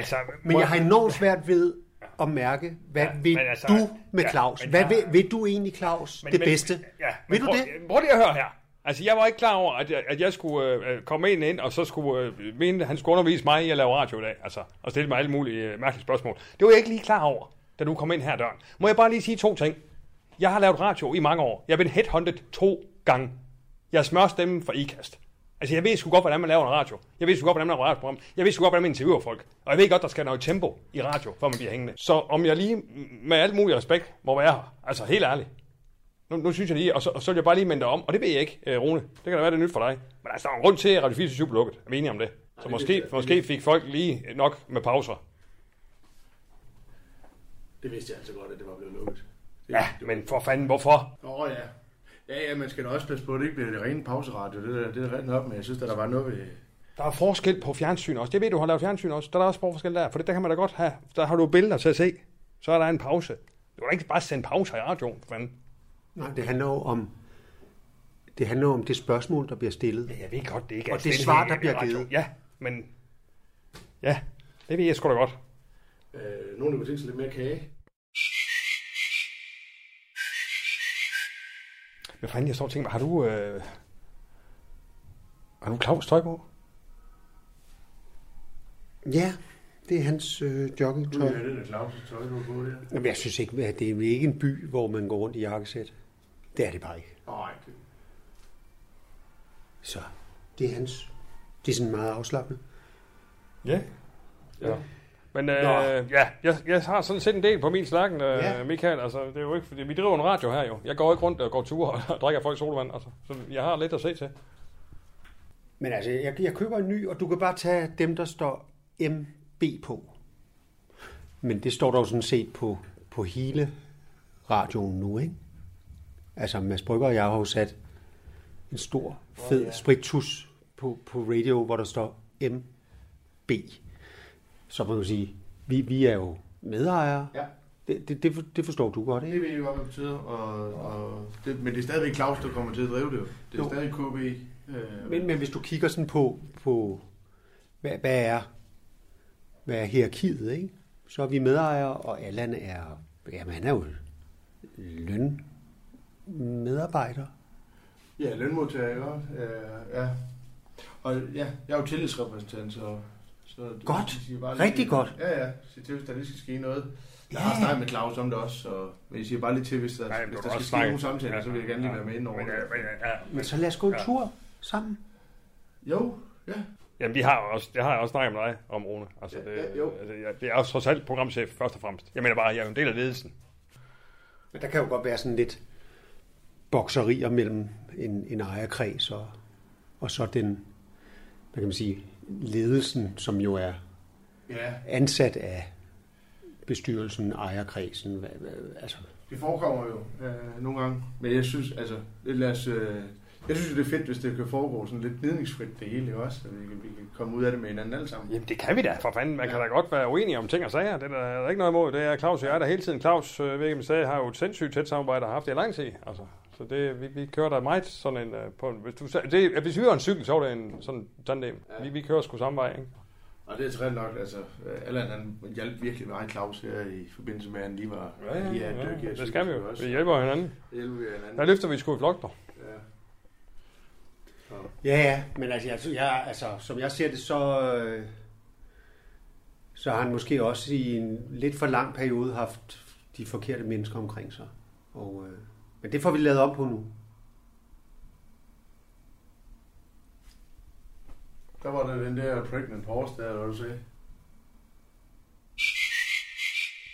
A: Altså...
F: Men jeg har enormt svært ved at mærke, hvad
A: Ja,
F: vil
A: men altså-
F: du med
A: ja,
F: Claus?
A: men
F: hvad vil, vil du egentlig, Claus, det bedste?
A: Ja, men
F: vil du
A: prøv,
F: det?
A: Prøv lige at høre her. Altså, jeg var ikke klar over, at jeg, at jeg skulle øh, komme ind, ind, og så skulle øh, mene, han skulle undervise mig i at lave radio i dag. Altså, og stille mig alle mulige øh, mærkelige spørgsmål. Det var jeg ikke lige klar over, da du kom ind her døren. Må jeg bare lige sige to ting? Jeg har lavet radio i mange år. Jeg er blevet headhunted to gange. Jeg er smørstemmen for IKAST. Altså, jeg ved sgu godt, hvordan man laver en radio. Jeg ved sgu godt, hvordan man laver et radioprogram. Jeg ved sgu godt, hvordan man interviewer folk. Og jeg ved godt, der skal noget tempo i radio, før man bliver hængende. Så om jeg lige med alt mulig respekt må være her, altså helt ærligt, nu, nu synes jeg lige, og så, og så vil jeg bare lige minde dig om, og det ved jeg ikke, øh, Rune. Det kan da være, det er nyt for dig. Men altså, der er en grund til, at Radio 24 blev lukket. Er vi enige om det? Så
E: det
A: måske,
E: jeg.
A: måske fik folk lige nok med pauser.
E: Det vidste jeg altså godt, at det var blevet lukket. Det,
A: Ja, men for fanden, hvorfor?
E: Åh oh, ja. Ja, ja, man skal da også passe på, at det ikke bliver det rene pauseradio. Det, der, det er ret nok, men jeg synes, at der var noget ved...
A: Der er forskel på fjernsyn også. Det ved du, har lavet fjernsyn også. Der er også forskel der, for det der kan man da godt have. Der har du billeder til at se. Så er der en pause. Du kan da ikke bare sende pauser i radioen, for fanden.
F: Nej, det handler jo om det handler om det spørgsmål, der bliver stillet.
A: Jeg ved godt, det ikke er
F: Og det svar, der bliver givet.
A: Ja, men... Ja, det ved jeg sgu da godt.
E: Øh, kunne tænke sig lidt mere kage.
A: Hvad fanden, jeg står og tænker, har du... Øh... Har du Claus tøj på?
F: Ja, det er hans øh,
E: Du
F: joggingtøj.
E: er det der Claus' tøj, du har på der.
F: Jamen, jeg synes ikke, at det er ikke en by, hvor man går rundt i jakkesæt. Det er det bare ikke.
E: Nej, det...
F: Så det er hans. Det er sådan meget afslappet.
A: Ja. ja. Men øh,
F: Nå.
A: ja, jeg, jeg har sådan set en del på min slakken, øh,
F: Ja.
A: Michael. Altså, det er jo ikke, fordi vi driver en radio her jo. Jeg går ikke rundt og går ture og drikker folk solvand. Altså, så jeg har lidt at se til.
F: Men altså, jeg, jeg køber en ny, og du kan bare tage dem, der står MB på. Men det står jo sådan set på, på hele radioen nu, ikke? Altså, Mads Brygger og jeg har jo sat en stor, fed oh, ja. spritus på, på radio, hvor der står MB. Så må du sige, vi, vi er jo medejere.
E: Ja.
F: Det, det, det, for- det forstår du godt, ikke?
E: Det ved jeg godt, hvad det betyder. Og, og det, men det er stadigvæk Claus, der kommer til at drive det jo. Det er
F: Jo.
E: stadig KB. Øh,
F: Men, men hvis du kigger sådan på, på hvad, hvad er hvad er hierarkiet, ikke? Så er vi medejere, og Allan er, jamen han er jo løn medarbejder.
E: Ja, lønmodtager, ikke også? Ja, ja. Og ja, jeg er jo tillidsrepræsentant, så... så det-
F: Godt.
E: jeg siger bare
F: Rigtig
E: lige,
F: godt.
E: Ja, ja. Sig til, hvis der lige skal ske noget. Jeg
F: Ja.
E: har snakket med Claus om det også, så, men jeg siger bare lige til, hvis der,
A: Nej,
E: hvis der skal ske nogle samtaler,
A: Ja.
E: så vil jeg gerne lige være med ind over
A: Men, men, øh, ja.
F: Men så lad os gå en
A: Ja.
F: tur sammen.
E: Jo, ja.
A: Jamen, de har også, det har jeg også snakket med dig om, Rune. Altså,
E: Ja,
A: det,
E: ja, jo.
A: altså, jeg, det er også trods alt programchef, først og fremmest. Jeg mener bare, jeg er jo en del af ledelsen.
F: Men der kan jo godt være sådan lidt bokserier mellem en, en ejerkreds og, og så den, hvad kan man sige, ledelsen, som jo er
E: Ja,
F: ansat af bestyrelsen, ejerkredsen. Hvad, hvad, altså,
E: det forekommer jo øh, nogle gange. Men jeg synes, altså, det lad os, øh, jeg synes det er fedt, hvis det kan foregå sådan lidt gnidningsfrit det hele, ikke også? Så vi kan, vi kan komme ud af det med hinanden alle sammen.
A: Jamen, det kan vi da, for fanden. Man kan da godt være uenige om ting og sager. Det er der, er der ikke noget imod. Det er Claus og jeg, der hele tiden. Claus øh, Væggen stadig har jo et sindssygt tæt samarbejde og har haft det i lang tid. Altså, så det, vi, vi kører der meget sådan en... øh, På en hvis, du, det, hvis vi hører en cykel, så er det en sådan tandem.
E: Ja.
A: Vi, vi kører sgu samme vej, ikke?
E: Og det er træt nok, altså, øh, Allan han hjalp virkelig meget Claus her i forbindelse med, at han lige var lige er et dyk i at
A: det skal vi jo.
E: også.
A: Vi hjælper hinanden.
E: Det hjælper vi hinanden.
A: Der løfter vi sgu i flok, dog.
E: Ja.
F: Ja, ja, men altså, jeg, jeg, altså, som jeg ser det, så, øh, så har han måske også i en lidt for lang periode haft de forkerte mennesker omkring sig. Og, øh, men det får vi lavet op på nu.
E: Der var der den der pregnant horse der, du sagde.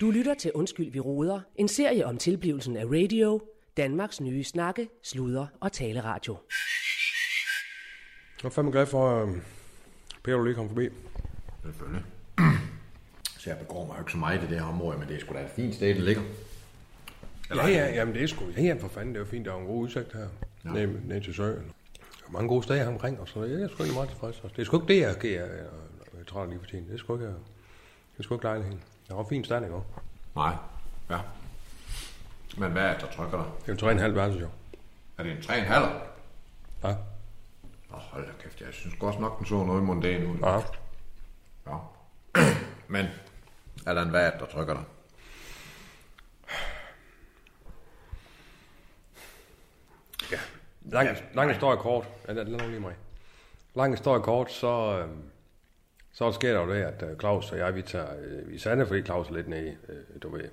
C: Du lytter til Undskyld, vi roder. En serie om tilblivelsen af radio. Danmarks nye snakke, sludre og taleradio.
A: Jeg er fandme glad for, at Peter lige kom forbi.
G: Selvfølgelig. Så jeg begår mig jo ikke så meget i det her område, men det er sgu da et fint sted, det ligger.
A: Ja, ja, jamen det er sgu. Ja, ja, for fanden, det er jo fint, der er en god udsigt her.
G: Ja.
A: Ned, ned til søen. Der er mange gode steder omkring, og så jeg er sgu egentlig meget tilfreds. Det er sgu ikke det, jeg giver, jeg, jeg tror lige for tiden. Det er sgu ikke, det er sgu ikke lejligheden. Der var fint stand, ikke?
G: Nej. Ja. Men hvad er det, der trykker dig?
A: Det er en halv værelse, jo.
G: Er det en 3,5?
A: Ja.
G: Nå, hold da kæft, jeg synes godt nok, den så noget mundan ud.
A: Ja.
G: ja. Men, Allan, hvad er det, der trykker dig?
A: Lang, lang historie kort. Ja, lad, nu lige mig. Lang historie kort, så, øh, så sker der jo det, at øh, Claus og jeg, vi tager øh, i sande, fordi Claus er lidt nede, øh, du ved.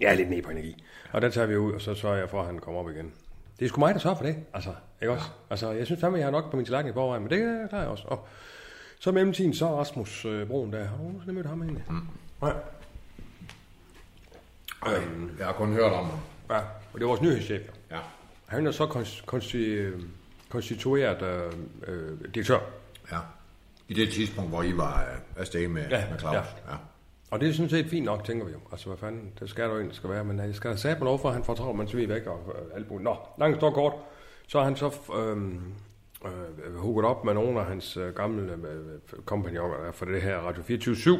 A: Jeg er lidt nede på energi. Og der tager vi ud, og så sørger jeg for, at han kommer op igen. Det er sgu mig, der sørger for det, altså, ikke også? Altså, jeg synes fandme, jeg har nok på min tallerken i forvejen, men det øh, klarer jeg også. Og så i mellemtiden, så er Rasmus øh, Broen der. Har du nogensinde mødt ham egentlig? Mm. Nej.
G: Øhm, jeg har kun hørt om ham.
A: Ja, og det var vores nyhedschef.
G: Ja.
A: Han er så konst, konsti, øh, konstitueret øh, øh, direktør.
G: Ja. I det tidspunkt, hvor I var øh, afsted med,
A: Ja,
G: med Claus.
A: ja.
G: ja.
A: Og det er sådan set fint nok, tænker vi jo. Altså, hvad fanden, det skal der jo egentlig skal være. Men jeg skal da sætte lov for, at han får travlt, mens vi er væk og øh, alt muligt. Nå, langt står kort. Så har han så øh, øh, hugget op med nogle af hans øh, gamle øh, kompagnoner der for det her Radio 24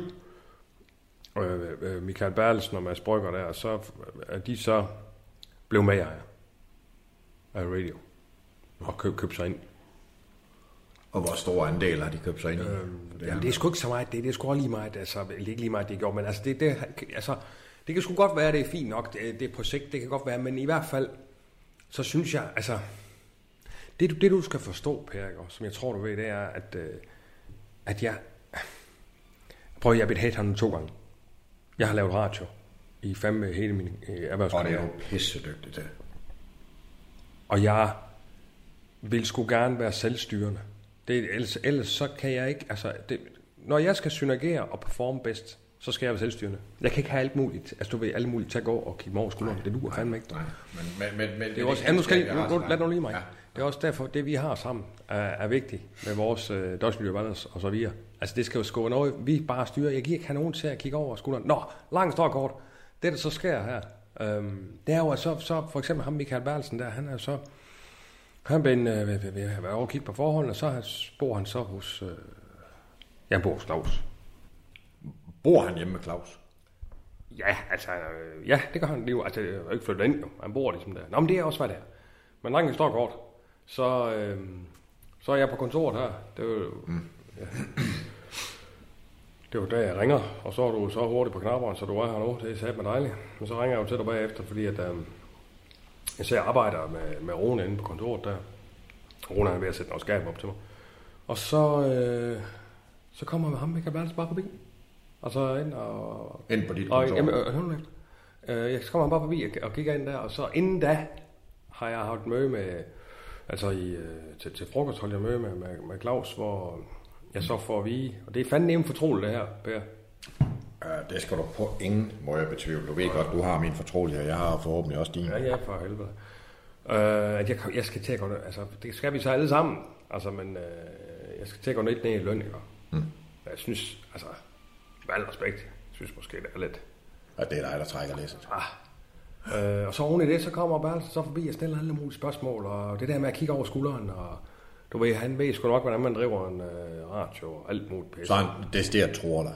A: øh, øh, Michael Berlsen og Mads Brygger der, så er de så blev med af radio og køb, købt sig ind.
G: Og hvor stor andel har de købt sig ind i?
A: Øhm,
G: det
A: Jamen,
G: er-
A: det er sgu ikke så meget det. Det er sgu lige meget, altså, eller ikke lige meget, det gjorde, men altså, det, det, altså, det kan sgu godt være, det er fint nok, det, det er sigt, det kan godt være, men i hvert fald, så synes jeg, altså, det, du- det du skal forstå, Per, og som jeg tror, du ved, det er, at, øh, at jeg, Prøv at jeg er blevet headhunted to gange. Jeg har lavet radio i fandme hele min øh,
G: Og det er
A: erhvervskarriere.
G: jo pissedygtigt til.
A: Og jeg vil sgu gerne være selvstyrende. Det, ellers, ellers så kan jeg ikke, altså, det, når jeg skal synergere og performe bedst, så skal jeg være selvstyrende. Jeg kan ikke have alt muligt, altså du ved, alt muligt til at gå og kigge mig over skulderen. Det duer fandme ikke.
G: Nej, men, men, men, men
A: Det er også, ja, nu skal nu, nu, lad nu lige mig.
G: Ja.
A: Det er også derfor, det vi har sammen er, er vigtigt med vores øh, dødsmiljøvalg og så videre. Altså det skal jo være noget, vi bare styrer. Jeg giver ikke have nogen til at kigge over skulderen. Nå, langt står kort. Det der så sker her, øhm, det er jo at så, så for eksempel ham Michael Berlsen der, han er så, han blev øh, ved, ved, ved være over kigge på forholdene, og så bor han så hos, øh, ja, bor hos Claus.
G: Bor han hjemme med Claus?
A: Ja, altså, øh, ja, det gør han lige. Altså, jeg er jo ikke flyttet ind, jo. Han bor ligesom der. Nå, men det er også, hvad det er. Men langt står kort. Så, øh, så er jeg på kontoret her. Det er jo, mm. ja. Det var da jeg ringer, og så er du så hurtigt på knapperne, så du er her nu. Det er sat med dejligt. Men så ringer jeg jo til dig bagefter, fordi at, øh, jeg ser, arbejder med, med Rune inde på kontoret der. Rune er ved at sætte noget skab op til mig. Og så, øh, så kommer med ham, Michael Bertelsen, bare forbi. Og så ind og...
G: Ind på dit
A: og,
G: kontor?
A: jamen, øh, hør nu efter. Øh, jeg kommer bare forbi og, og kigger ind der, og så inden da har jeg haft møde med, altså i, øh, til, til frokost holdt jeg møde med, med, med Claus, hvor jeg så får at vide, og det er fandme nemt fortroligt det her, Per.
G: Uh, det skal du på ingen måde betvivle. Du ved godt, du har min fortrolighed, og jeg har forhåbentlig også din.
A: Ja, ja, for helvede. Øh, at jeg, jeg skal til at gå ned, altså det skal vi så alle sammen, altså men øh, jeg skal til at gå lidt ned i løn, ikke? Mm. Jeg synes, altså, med al respekt, jeg synes måske, det er lidt,
G: Og det er dig, der trækker læsset.
A: ah. øh, og så oven i det, så kommer Bertelsen så forbi og stiller alle mulige spørgsmål, og det der med at kigge over skulderen, og du ved, han ved sgu nok, hvordan man driver en øh, radio og alt muligt pisse.
G: Så han decideret tror dig.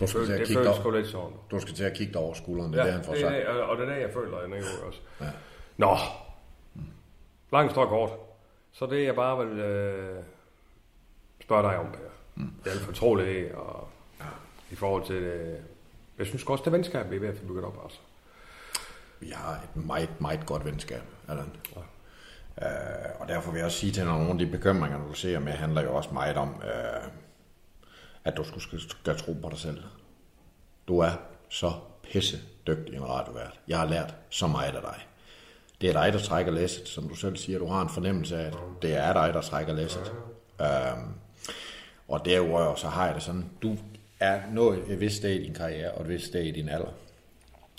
G: Du skal,
A: det,
G: til at
A: det
G: kigge dig,
A: lidt sådan.
G: du skal til at kigge dig over skulderen, det er
A: Ja,
G: det, han får
A: det er, og det er det, jeg føler, jeg er også.
G: Ja.
A: Nå, langt står kort. Så det jeg bare vil øh, spørge dig om, Per. Mm. Det er alt fortroligt, og ja. i forhold til det. Jeg synes også, det venskab, vi er ved at få bygget op, altså.
G: Vi har et meget, meget godt venskab, Allan. Ja. Øh, og derfor vil jeg også sige til nogle af de bekymringer, du ser med, handler jo også meget om, øh, at du skal, skal, skal tro på dig selv. Du er så pisse dygtig en radiovært. Jeg har lært så meget af dig. Det er dig, der trækker læsset, som du selv siger. Du har en fornemmelse af, at det er dig, der trækker læsset. Øhm, og derudover så har jeg det sådan, du er nået et vist sted i din karriere, og et vist sted i din alder,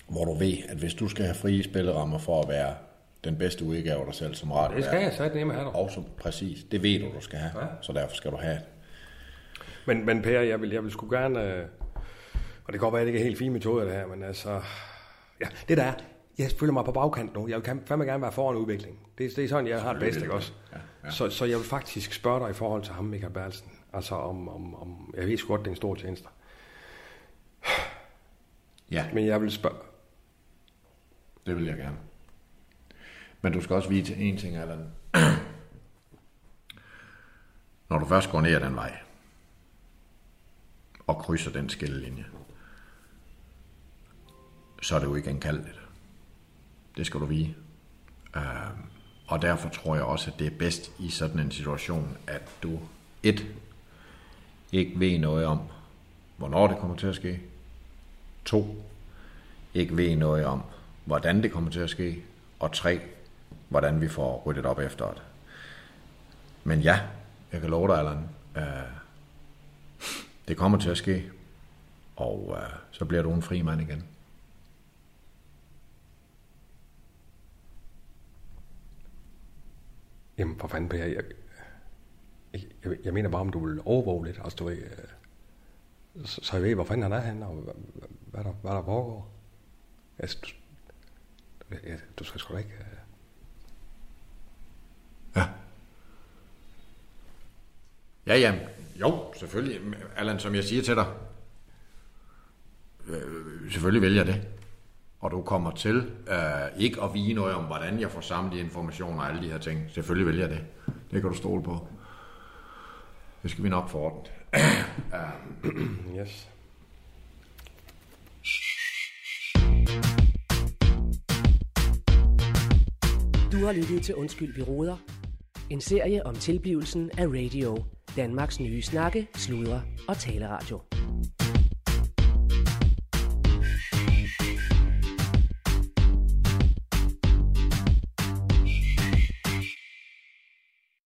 G: hvor du ved, at hvis du skal have frie spillerammer for at være den bedste udgave af dig selv som radio,
A: Det skal jeg sætte ned med her.
G: og så præcis, det ved du, du skal have,
A: Ja.
G: så derfor skal du have det.
A: Men, men Per, jeg vil, jeg vil sgu gerne... Øh, og det kan godt være, at det ikke er helt fin metode, det her, men altså... Ja, det der er, jeg føler mig på bagkant nu. Jeg vil fandme gerne være foran udviklingen. Det, det er sådan, jeg har det bedst, ikke også?
G: Ja, ja.
A: Så, så jeg vil faktisk spørge dig i forhold til ham, Michael Berlsen. Altså om, om, om jeg ved sgu godt, det er en stor tjeneste.
G: Ja,
A: Men jeg vil spørge...
G: det vil jeg gerne. Men du skal også vide til en ting, Allan. Når du først går ned ad den vej, og krydser den skillelinje, så er det jo ikke enkaldigt. Det skal du vide. Uh, og derfor tror jeg også, at det er bedst i sådan en situation, at du et, ikke ved noget om, hvornår det kommer til at ske. To, ikke ved noget om, hvordan det kommer til at ske. Og tre, hvordan vi får ryddet op efter det. Men ja, jeg kan love dig, Allan, øh, det kommer til at ske, og øh, så bliver du en fri mand igen.
A: Jamen, for fanden, Per, jeg, jeg, jeg, jeg mener bare, om du vil overvåge lidt. Altså, du ved, øh, så, så jeg ved, hvor fanden han er henne, og hvad, hvad, der, hvad der foregår. Altså, du, jeg, du skal sgu da ikke... øh,
G: Ja. Ja, ja. Jo, selvfølgelig. Allan, som jeg siger til dig, øh, selvfølgelig vælger jeg det. Og du kommer til øh, ikke at vide noget om, hvordan jeg får samlet de informationer og alle de her ting. Selvfølgelig vælger jeg det. Det kan du stole på. Det skal vi nok få ordnet.
A: Yes.
C: Du har lyttet til Undskyld, vi råder. En serie om tilblivelsen af radio. Danmarks nye snakke, sludre og taleradio.